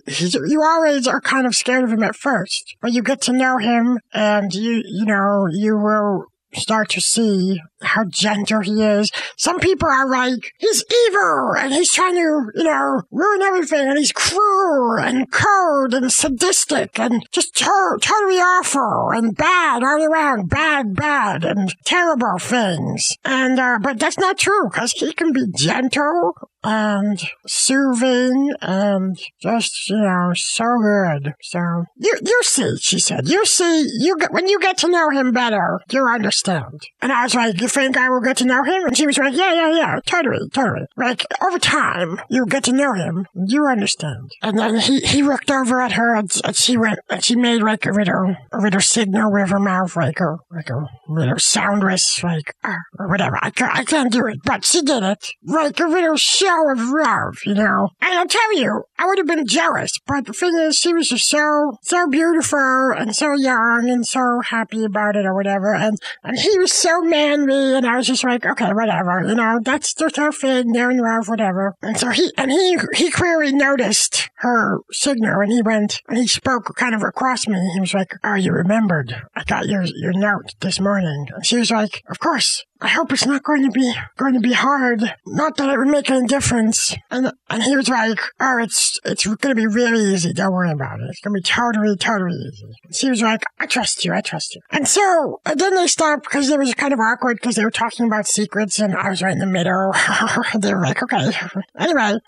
you always are kind of scared of him at first, but you get to know him and you, you know, you will start to see how gentle he is. Some people are like, he's evil and he's trying to, you know, ruin everything and he's cruel and cold and sadistic and just to- totally awful and bad all around. Bad, bad and terrible things. And, uh, but that's not true because he can be gentle and soothing and just, you know, so good. So, you, you see, she said, you see, you get, when you get to know him better, you understand. And I was like, think I will get to know him? And she was like, yeah, yeah, yeah, totally, totally. Like, over time, you get to know him, you understand. And then he, he looked over at her and, and she went, and she made like a little, a little signal with her mouth, like a, like a little soundless, like, uh, or whatever. I, can't, I can't do it, but she did it. Like a little show of love, you know? And I'll tell you, I would have been jealous, but the thing is, she was just so, so beautiful and so young and so happy about it or whatever. And, and he was so manly and I was just like, okay, whatever, you know, that's just her thing, they're in love, whatever. And so he, and he, he clearly noticed her signal and he went, and he spoke kind of across me. He was like, oh, you remembered. I got your, your note this morning. And she was like, of course. I hope it's not going to be going to be hard. Not that it would make any difference. And and he was like, oh, it's it's going to be really easy. Don't worry about it. It's going to be totally totally easy. She was like, I trust you. I trust you. And so and then they stopped because it was kind of awkward because they were talking about secrets and I was right in the middle. they were like, okay. Anyway,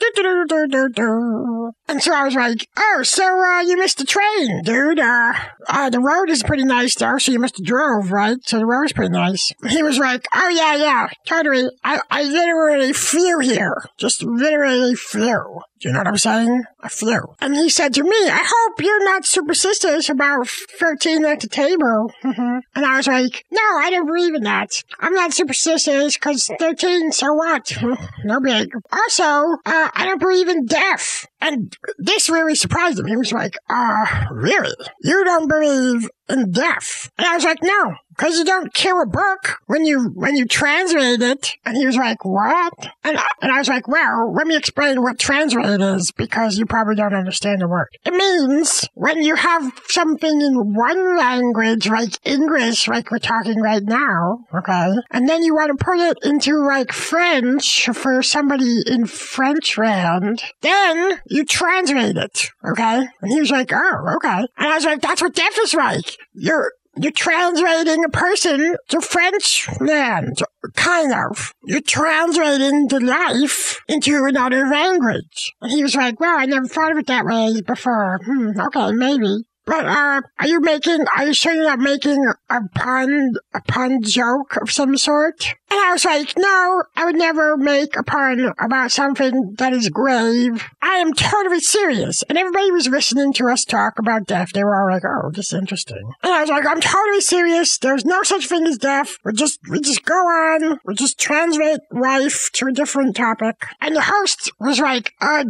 and so I was like, oh, so uh, you missed the train, dude. Uh, uh, the road is pretty nice though, so you must have drove, right? So the road is pretty nice. He was like, yeah, yeah, totally. I, I literally flew here. Just literally flew. Do you know what I'm saying? I flew. And he said to me, I hope you're not superstitious about 13 at the table. and I was like, no, I don't believe in that. I'm not superstitious because 13, so what? no big. Also, uh, I don't believe in death. And this really surprised him. He was like, uh, really? You don't believe in death? And I was like, no. Because you don't kill a book when you when you translate it. And he was like, what? And I, and I was like, well, let me explain what translate is because you probably don't understand the word. It means when you have something in one language, like English, like we're talking right now, okay, and then you want to put it into like French for somebody in French land, then you translate it, okay? And he was like, oh, okay. And I was like, that's what death is like. You're you're translating a person to French land, kind of. You're translating the life into another language. And he was like, well, I never thought of it that way before. Hmm, okay, maybe. But, uh, are you making, are you sure you're not making a pun, a pun joke of some sort? And I was like, no, I would never make a pun about something that is grave. I am totally serious. And everybody was listening to us talk about death. They were all like, oh, this is interesting. And I was like, I'm totally serious. There's no such thing as death. We just, we just go on. We just translate life to a different topic. And the host was like, uh,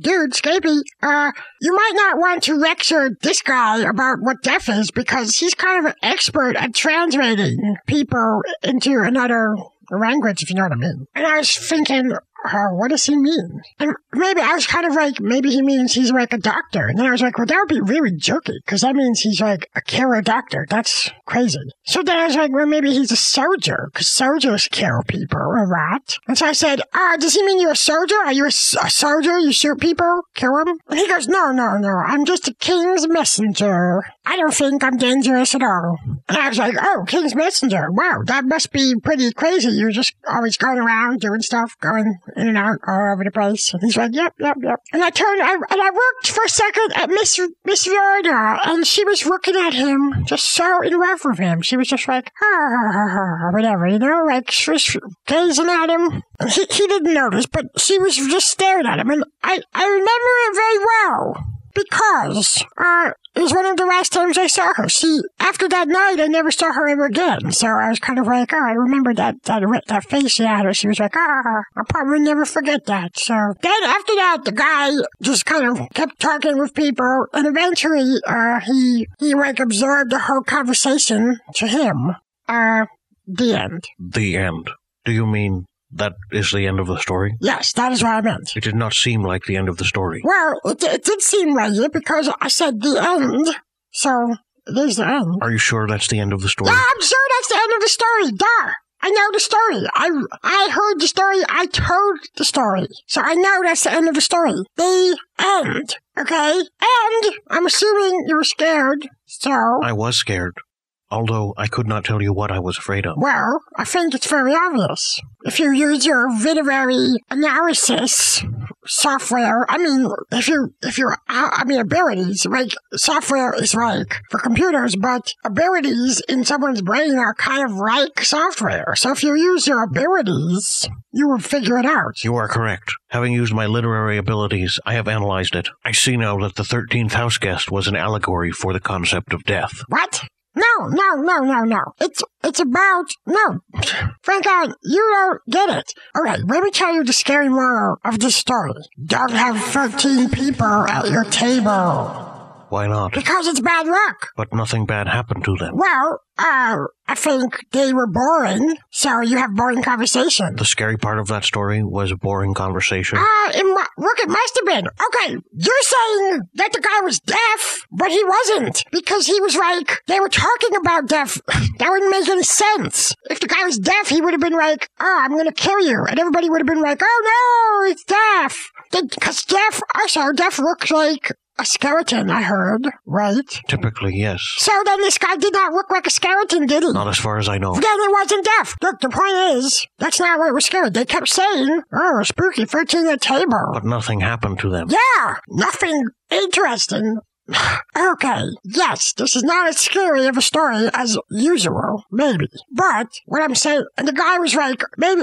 dude, Scapy, uh, you might not want to lecture this guy about what deaf is because he's kind of an expert at translating people into another language, if you know what I mean. And I was thinking, uh, what does he mean? And maybe I was kind of like, maybe he means he's like a doctor. And then I was like, well, that would be really jerky because that means he's like a killer doctor. That's crazy. So then I was like, well, maybe he's a soldier because soldiers kill people a lot. And so I said, uh, does he mean you're a soldier? Are you a soldier? You shoot people? Kill them? And he goes, no, no, no. I'm just a king's messenger. I don't think I'm dangerous at all. And I was like, oh, king's messenger. Wow, that must be pretty crazy. You're just always going around doing stuff, going in and out all over the place. And he's like, yep, yep, yep. And I turned, I, and I worked for a second at Miss, Miss Viola, and she was looking at him, just so in love with him. She was just like, ah, whatever, you know, like, she was gazing at him. He, he didn't notice, but she was just staring at him, and I, I remember it very well. Because, uh, it was one of the last times I saw her. See, after that night, I never saw her ever again. So I was kind of like, oh, I remember that, that, that face she had her. She was like, ah, I'll probably never forget that. So then after that, the guy just kind of kept talking with people and eventually, uh, he, he like absorbed the whole conversation to him. Uh, the end. The end. Do you mean that is the end of the story? Yes, that is what I meant. It did not seem like the end of the story. Well, it, it did seem like it because I said the end. So, it is the end. Are you sure that's the end of the story? Yeah, I'm sure that's the end of the story. Duh. I know the story. I I heard the story. I told the story. So I know that's the end of the story. The end. Okay? And I'm assuming you were scared. So. I was scared. Although I could not tell you what I was afraid of. Well, I think it's very obvious. If you use your literary analysis software, I mean, if you, if you, uh, I mean, abilities, like, software is like for computers, but abilities in someone's brain are kind of like software. So if you use your abilities, you will figure it out. You are correct. Having used my literary abilities, I have analyzed it. I see now that the 13th house guest was an allegory for the concept of death. What? No, no, no, no, no. It's it's about no. Franklin, uh, you don't get it. Okay, let me tell you the scary moral of this story. Don't have thirteen people at your table. Why not? Because it's bad luck. But nothing bad happened to them. Well, uh, I think they were boring, so you have boring conversation. The scary part of that story was a boring conversation. Uh, it mu- look, it must have been. Okay, you're saying that the guy was deaf, but he wasn't. Because he was like, they were talking about deaf. that wouldn't make any sense. If the guy was deaf, he would have been like, oh, I'm gonna kill you. And everybody would have been like, oh no, it's deaf. Because deaf, also, deaf looks like a skeleton, I heard, right? Typically, yes. So then this guy did not look like a skeleton, did he? Not as far as I know. Then he wasn't deaf. Look, the point is, that's not what was scared. They kept saying, oh, spooky 13 at the table. But nothing happened to them. Yeah, nothing interesting. okay, yes, this is not as scary of a story as usual, maybe. But what I'm saying, and the guy was like, maybe.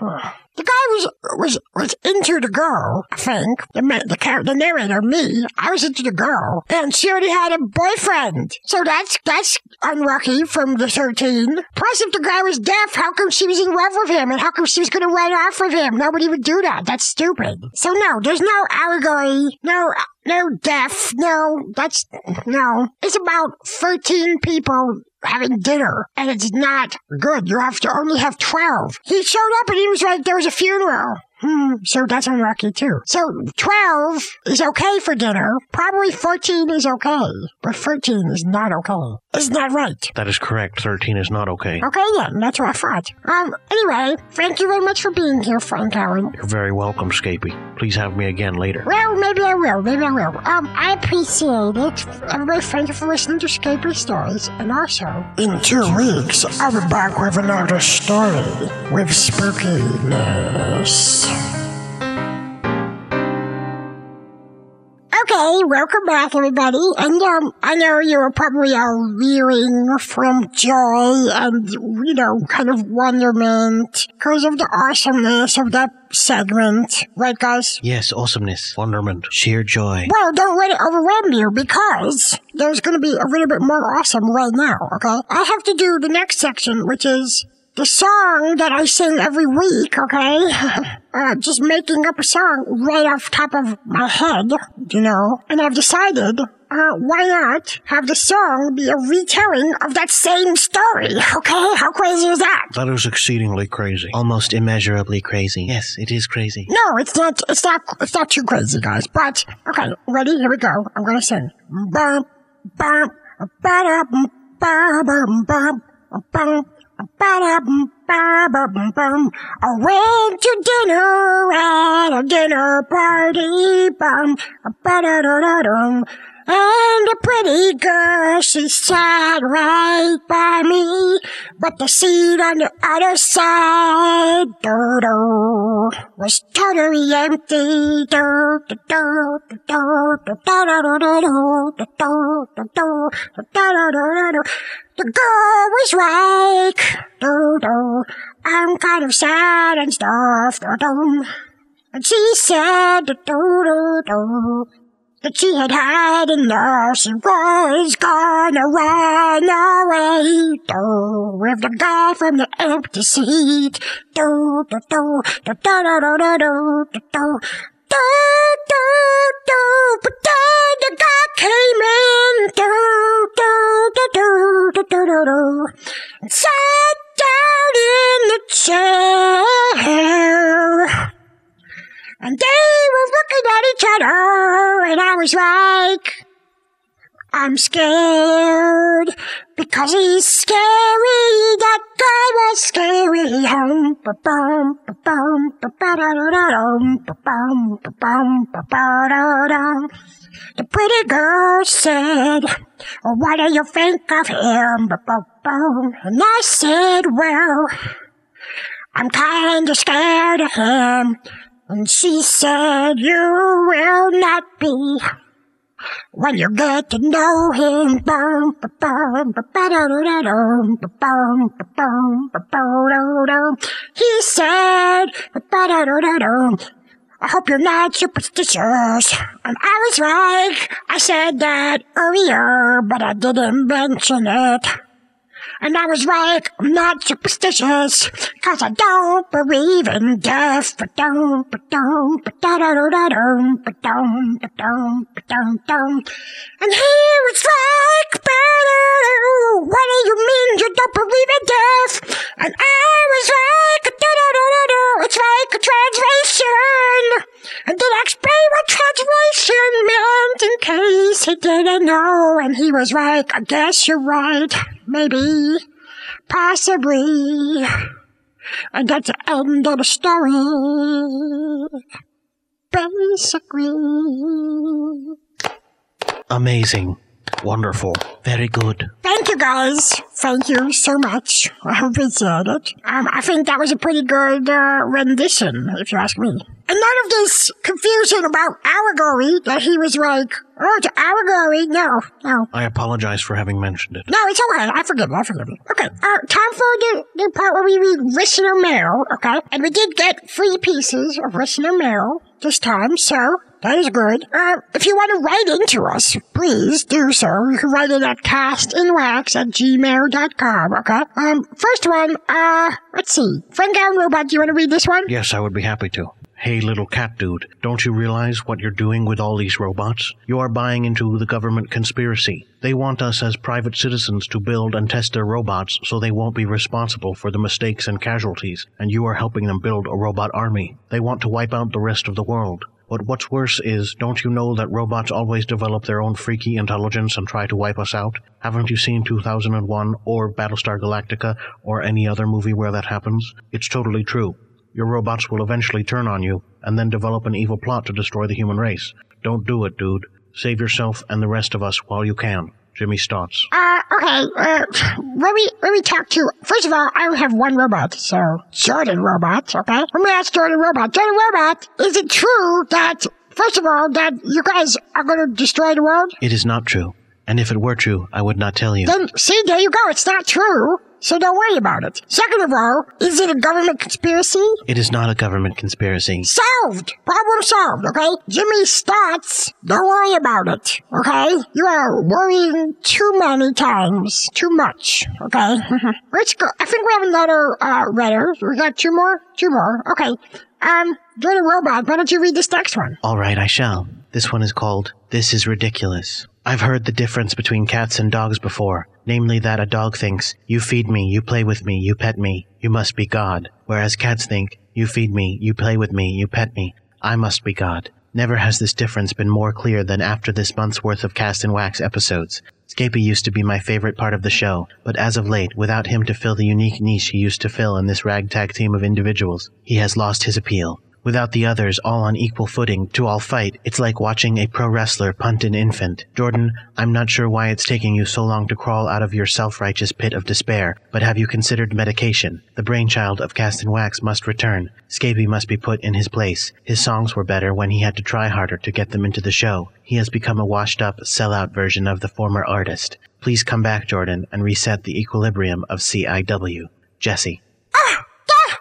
Uh, the guy was was was into the girl. I think the the char- the narrator, me, I was into the girl, and she already had a boyfriend. So that's that's unlucky from the thirteen. Plus, if the guy was deaf, how come she was in love with him, and how come she was going to run off with him? Nobody would do that. That's stupid. So no, there's no allegory. No. No deaf, no, that's, no. It's about 13 people having dinner, and it's not good. You have to only have 12. He showed up and he was like, there was a funeral. Hmm, so that's unlucky too. So 12 is okay for dinner. Probably 14 is okay, but 13 is not okay. Isn't that right? That is correct. 13 is not okay. Okay then, that's what I thought. Um, anyway, thank you very much for being here, Frank Allen. You're very welcome, Scapy. Please have me again later. Well, maybe I will, maybe I will. Um, I appreciate it. Everybody, thank you for listening to Scapy Stories, and also, in two weeks, I'll be back with another story with spookiness. Okay, welcome back, everybody. And um, I know you were probably all reeling from joy and, you know, kind of wonderment because of the awesomeness of that segment, right, guys? Yes, awesomeness, wonderment, sheer joy. Well, don't let it overwhelm you because there's going to be a little bit more awesome right now, okay? I have to do the next section, which is the song that I sing every week, okay? uh, just making up a song right off top of my head, you know? And I've decided, uh, why not have the song be a retelling of that same story, okay? How crazy is that? That is exceedingly crazy. Almost immeasurably crazy. Yes, it is crazy. No, it's not, it's not, it's not too crazy, guys. But, okay, ready? Here we go. I'm gonna sing. Bump, bump, ba-da-bum, ba-bum, bump, bump. Ba-da-bum-ba-bum-bum. I went to dinner at a dinner party. Bum, ba-da-da-da-dum. And a pretty girl, she sat right by me, but the seat on the other side, do-do, was totally empty, do-do-do, do-do, do-do-do-do-do, do-do-do-do, do-do-do-do-do. The girl was like, do-do, I'm kind of sad and stuff, do-do. And she said, do-do-do-do, that she had had enough. She was gonna run away. Do with the guy from the empty seat. Do do do do do do do do do do do. Do, do, do, but then the guy came in, do, do, do, do, do, do, do, do, and sat down in the chair. And they were looking at each other, and I was like, I'm scared because he's scary. That guy was scary. The pretty girl said, "What do you think of him?" And I said, "Well, I'm kinda scared of him." And she said, You will not be. When you get to know him, he said, I hope you're not superstitious. And I was like, I said that earlier, but I didn't mention it. And I was like, I'm not superstitious, cause I don't believe in death. And he was like, "Ba-da-da, what do you mean you don't believe in death? And I was like, it's like a translation. And then I explained what translation meant in case he didn't know. And he was like, I guess you're right. Maybe. Possibly. And that's the end of the story. Basically. Amazing. Wonderful. Very good. Thank you guys. Thank you so much. I appreciate it. Um, I think that was a pretty good uh, rendition, if you ask me. And none of this confusion about allegory that he was like, oh, it's allegory. No, no. I apologize for having mentioned it. No, it's okay. I forgive you. I forgive you. Okay, uh, time for the, the part where we read listener mail, okay? And we did get three pieces of listener mail this time, so that is good. Uh, if you want to write into us, please do so. You can write it at castinwax at gmail.com, okay? Um, first one, uh, let's see. Frank Allen Robot, do you want to read this one? Yes, I would be happy to. Hey, little cat dude, don't you realize what you're doing with all these robots? You are buying into the government conspiracy. They want us as private citizens to build and test their robots so they won't be responsible for the mistakes and casualties, and you are helping them build a robot army. They want to wipe out the rest of the world. But what's worse is, don't you know that robots always develop their own freaky intelligence and try to wipe us out? Haven't you seen 2001 or Battlestar Galactica or any other movie where that happens? It's totally true. Your robots will eventually turn on you and then develop an evil plot to destroy the human race. Don't do it, dude. Save yourself and the rest of us while you can. Jimmy Stotts. Uh, okay, uh, let me, let me talk to, first of all, I only have one robot, so, Jordan Robot, okay? Let me ask Jordan Robot, Jordan Robot, is it true that, first of all, that you guys are gonna destroy the world? It is not true. And if it were true, I would not tell you. Then, see, there you go, it's not true, so don't worry about it. Second of all, is it a government conspiracy? It is not a government conspiracy. Solved! Problem solved, okay? Jimmy Stotts, don't worry about it, okay? You are worrying too many times. Too much, okay? Let's go. I think we have another, uh, letter. We got two more? Two more. Okay. Um, Jordan Robot, why don't you read this next one? All right, I shall. This one is called This is Ridiculous. I've heard the difference between cats and dogs before, namely that a dog thinks, you feed me, you play with me, you pet me, you must be God, whereas cats think, you feed me, you play with me, you pet me, I must be God. Never has this difference been more clear than after this month's worth of Cast in Wax episodes. Scapy used to be my favorite part of the show, but as of late, without him to fill the unique niche he used to fill in this ragtag team of individuals, he has lost his appeal. Without the others all on equal footing to all fight, it's like watching a pro wrestler punt an infant. Jordan, I'm not sure why it's taking you so long to crawl out of your self-righteous pit of despair, but have you considered medication? The brainchild of Cast in Wax must return. Scapy must be put in his place. His songs were better when he had to try harder to get them into the show. He has become a washed-up, sellout version of the former artist. Please come back, Jordan, and reset the equilibrium of CIW. Jesse. Ah! Ah!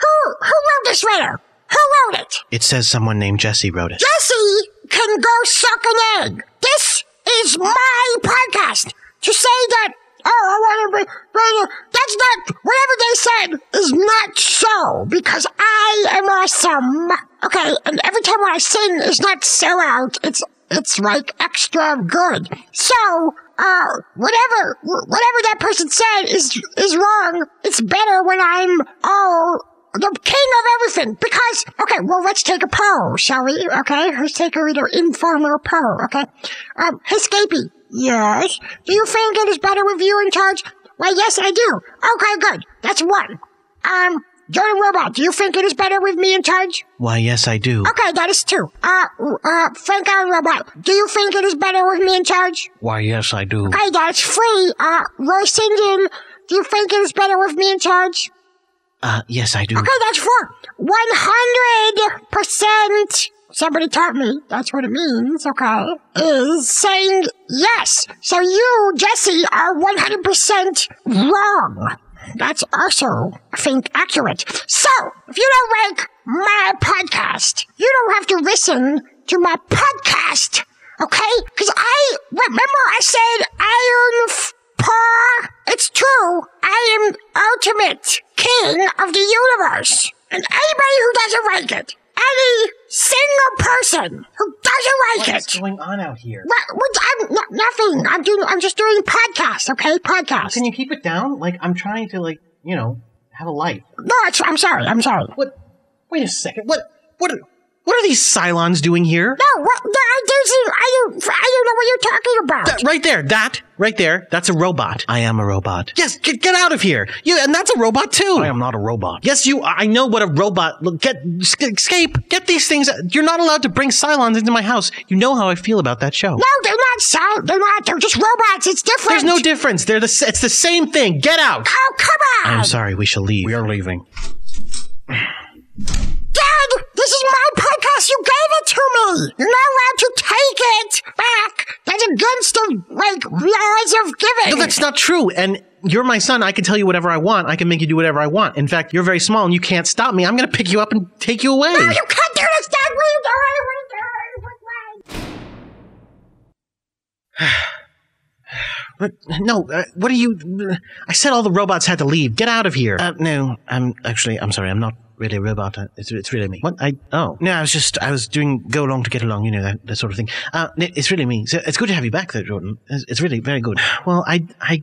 Who, who wrote this letter? Who wrote it? It says someone named Jesse wrote it. Jesse can go suck an egg. This is my podcast. To say that, oh, I want to be, that's not, whatever they said is not so, because I am awesome. Okay, and every time when I sing is not so out, it's, it's like extra good. So, uh, whatever, whatever that person said is, is wrong. It's better when I'm all the king of everything. Because, okay, well, let's take a poll, shall we? Okay, let's take a little informal poll, okay? Um, hey, Scapy. Yes? Do you think it is better with you in charge? Well, yes, I do. Okay, good. That's one. Um, Jordan Robot, do you think it is better with me in charge? Why, yes, I do. Okay, that is two. Uh, uh, Frank Allen Robot, do you think it is better with me in charge? Why, yes, I do. Okay, that's three. Uh, Roy St. Do you think it is better with me in charge? Uh, yes, I do. Okay, that's hundred percent. Somebody taught me that's what it means. Okay, is saying yes. So you, Jesse, are one hundred percent wrong. That's also, I think, accurate. So, if you don't like my podcast, you don't have to listen to my podcast. Okay? Because I remember I said Iron. F- Pa, it's true. I am ultimate king of the universe. And anybody who doesn't like it, any single person who doesn't like What's it. What's going on out here? What, what, I'm no, nothing. I'm doing. I'm just doing podcast. Okay, podcast. Can you keep it down? Like I'm trying to like you know have a life. No, I'm sorry. I'm sorry. What? Wait a second. What? What? Are, what are these Cylons doing here? No, what? No, I, there's, I don't. I don't know what you're talking about. That- right there. That right there. That's a robot. I am a robot. Yes. Get, get out of here. You and that's a robot too. I am not a robot. Yes, you. I know what a robot. Look, get escape. Get these things. You're not allowed to bring Cylons into my house. You know how I feel about that show. No, they're not. So, they're not. They're just robots. It's different. There's no difference. They're the. It's the same thing. Get out. Oh, come on. I am sorry. We shall leave. We are leaving. Dad, this is my podcast. You gave it to me. You're not allowed to take it back. That's against the like laws of giving. No, that's not true. And you're my son. I can tell you whatever I want. I can make you do whatever I want. In fact, you're very small and you can't stop me. I'm going to pick you up and take you away. No, you can't do this, Dad. What are you doing? What are? But no, uh, what are you? I said all the robots had to leave. Get out of here. Uh, no, I'm actually. I'm sorry. I'm not really a robot. Uh, It's it's really me. What? I oh no. I was just I was doing go along to get along. You know that, that sort of thing. Uh, it's really me. So it's good to have you back, though, Jordan. It's, it's really very good. Well, I I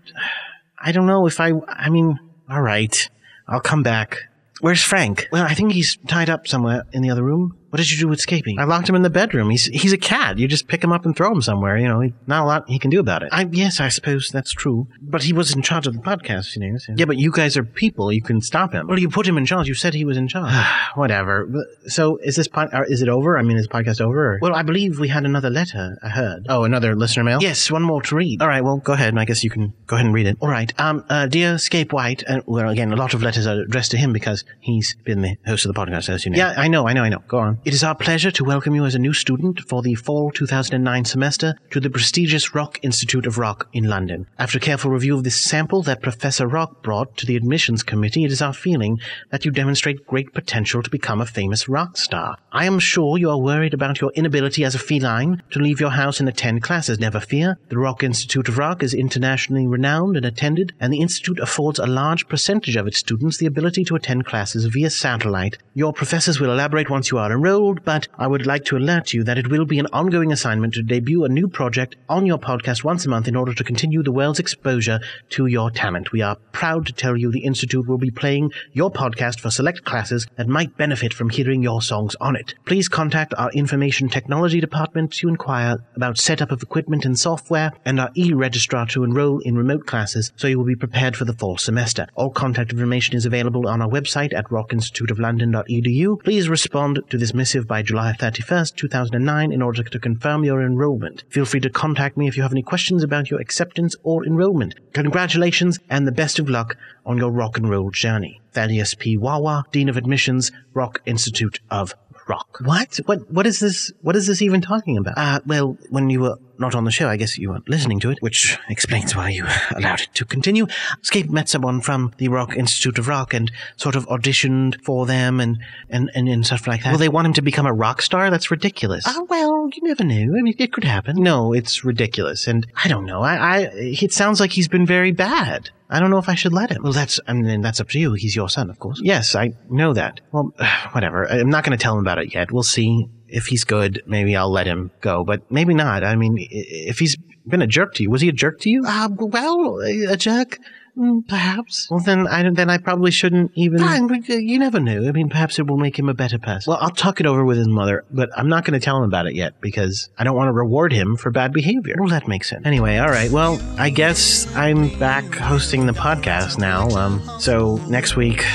I don't know if I. I mean, all right. I'll come back. Where's Frank? Well, I think he's tied up somewhere in the other room. What did you do with escaping? I locked him in the bedroom. He's he's a cat. You just pick him up and throw him somewhere. You know, he- not a lot he can do about it. I yes, I suppose that's true. But he was in charge of the podcast, you know. so- Yeah, but you guys are people. You can stop him. Well, you put him in charge. You said he was in charge. Whatever. So is this pod, is it over? I mean, is podcast over? Or? Well, I believe we had another letter. I heard. Oh, another listener mail. Yes, one more to read. All right. Well, go ahead. I guess you can go ahead and read it. All right. Um, uh, dear Scape White. Uh, well, again, a lot of letters are addressed to him because he's been the host of the podcast, as you know. Yeah, I know. I know. I know. Go on. It is our pleasure to welcome you as a new student for the fall 2009 semester to the prestigious Rock Institute of Rock in London. After careful review of this sample that Professor Rock brought to the admissions committee, it is our feeling that you demonstrate great potential to become a famous rock star. I am sure you are worried about your inability as a feline to leave your house and attend classes. Never fear. The Rock Institute of Rock is internationally renowned and attended, and the Institute affords a large percentage of its students the ability to attend classes via satellite. Your professors will elaborate once you are enrolled, but I would like to alert you that it will be an ongoing assignment to debut a new project on your podcast once a month in order to continue the world's exposure to your talent. We are proud to tell you the Institute will be playing your podcast for select classes that might benefit from hearing your songs on it. Please contact our Information Technology Department to inquire about setup of equipment and software and our e-registrar to enroll in remote classes so you will be prepared for the fall semester. All contact information is available on our website at rockinstituteoflondon.edu. Please respond to this missive by July 31st, 2009 in order to confirm your enrollment. Feel free to contact me if you have any questions about your acceptance or enrollment. Congratulations and the best of luck on your rock and roll journey. Thaddeus P. Wawa, Dean of Admissions, Rock Institute of Rock. What? What? What is this? What is this even talking about? Uh, well, when you were not on the show, I guess you weren't listening to it, which explains why you allowed it to continue. Scape met someone from the Rock Institute of Rock and sort of auditioned for them and, and, and, and stuff like that. Well, they want him to become a rock star? That's ridiculous. Oh, well, you never know. I mean, it could happen. No, it's ridiculous. And I don't know. I, I, it sounds like he's been very bad. I don't know if I should let him. Well, that's, I mean, that's up to you. He's your son, of course. Yes, I know that. Well, whatever. I'm not going to tell him about it yet. We'll see. If he's good, maybe I'll let him go, but maybe not. I mean, if he's been a jerk to you, was he a jerk to you? Uh, well, a jerk. Mm, Perhaps. Well, then I then I probably shouldn't even. Fine, uh, you never knew. I mean, perhaps it will make him a better person. Well, I'll talk it over with his mother, but I'm not going to tell him about it yet because I don't want to reward him for bad behavior. Well, that makes sense. Anyway, all right. Well, I guess I'm back hosting the podcast now. Um, so next week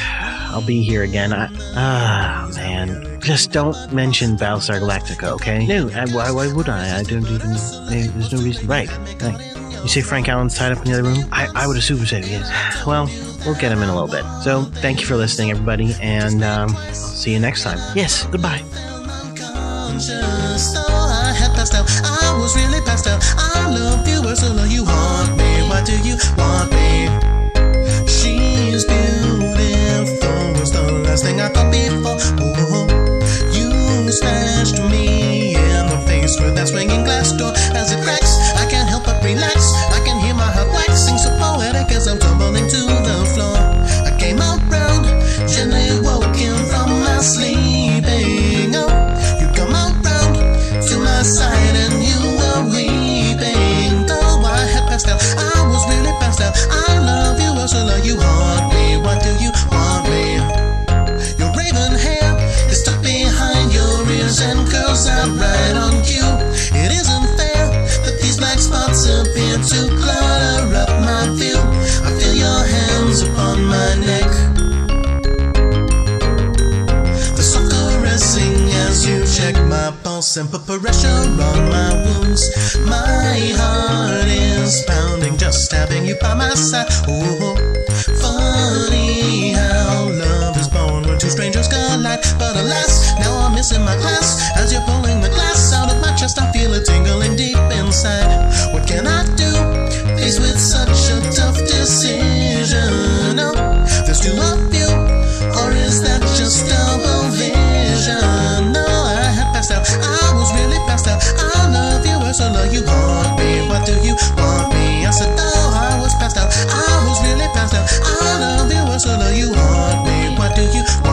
I'll be here again. I, ah, man, just don't mention Battlestar Galactica, okay? No, I, why, why would I? I don't even. There's no reason. Right. Right. You say Frank Allen's tied up in the other room? I, I would assume so, yes. Well, we'll get him in a little bit. So, thank you for listening, everybody, and um, I'll see you next time. Yes, goodbye. So I had passed out. I was really passed out. I love you, Ursula. You haunt me. Why do you want me? before. Oh, you smashed me in the face with that swinging glass door. As it cracks, I can't help but relax. I can hear my heart waxing so poetic as I'm tumbling to put pressure on my wounds. My heart is pounding just having you by my side. Ooh, funny how love is born when two strangers collide. But alas, now I'm missing my class as you're pulling the glass out of my chest. I feel it tingling deep inside. What can I do? Faced with such a tough decision. first I know you want me. What do you want me? I said, oh, I was passed out. I was really passed out. I love you, I know oh, you want me. What do you want?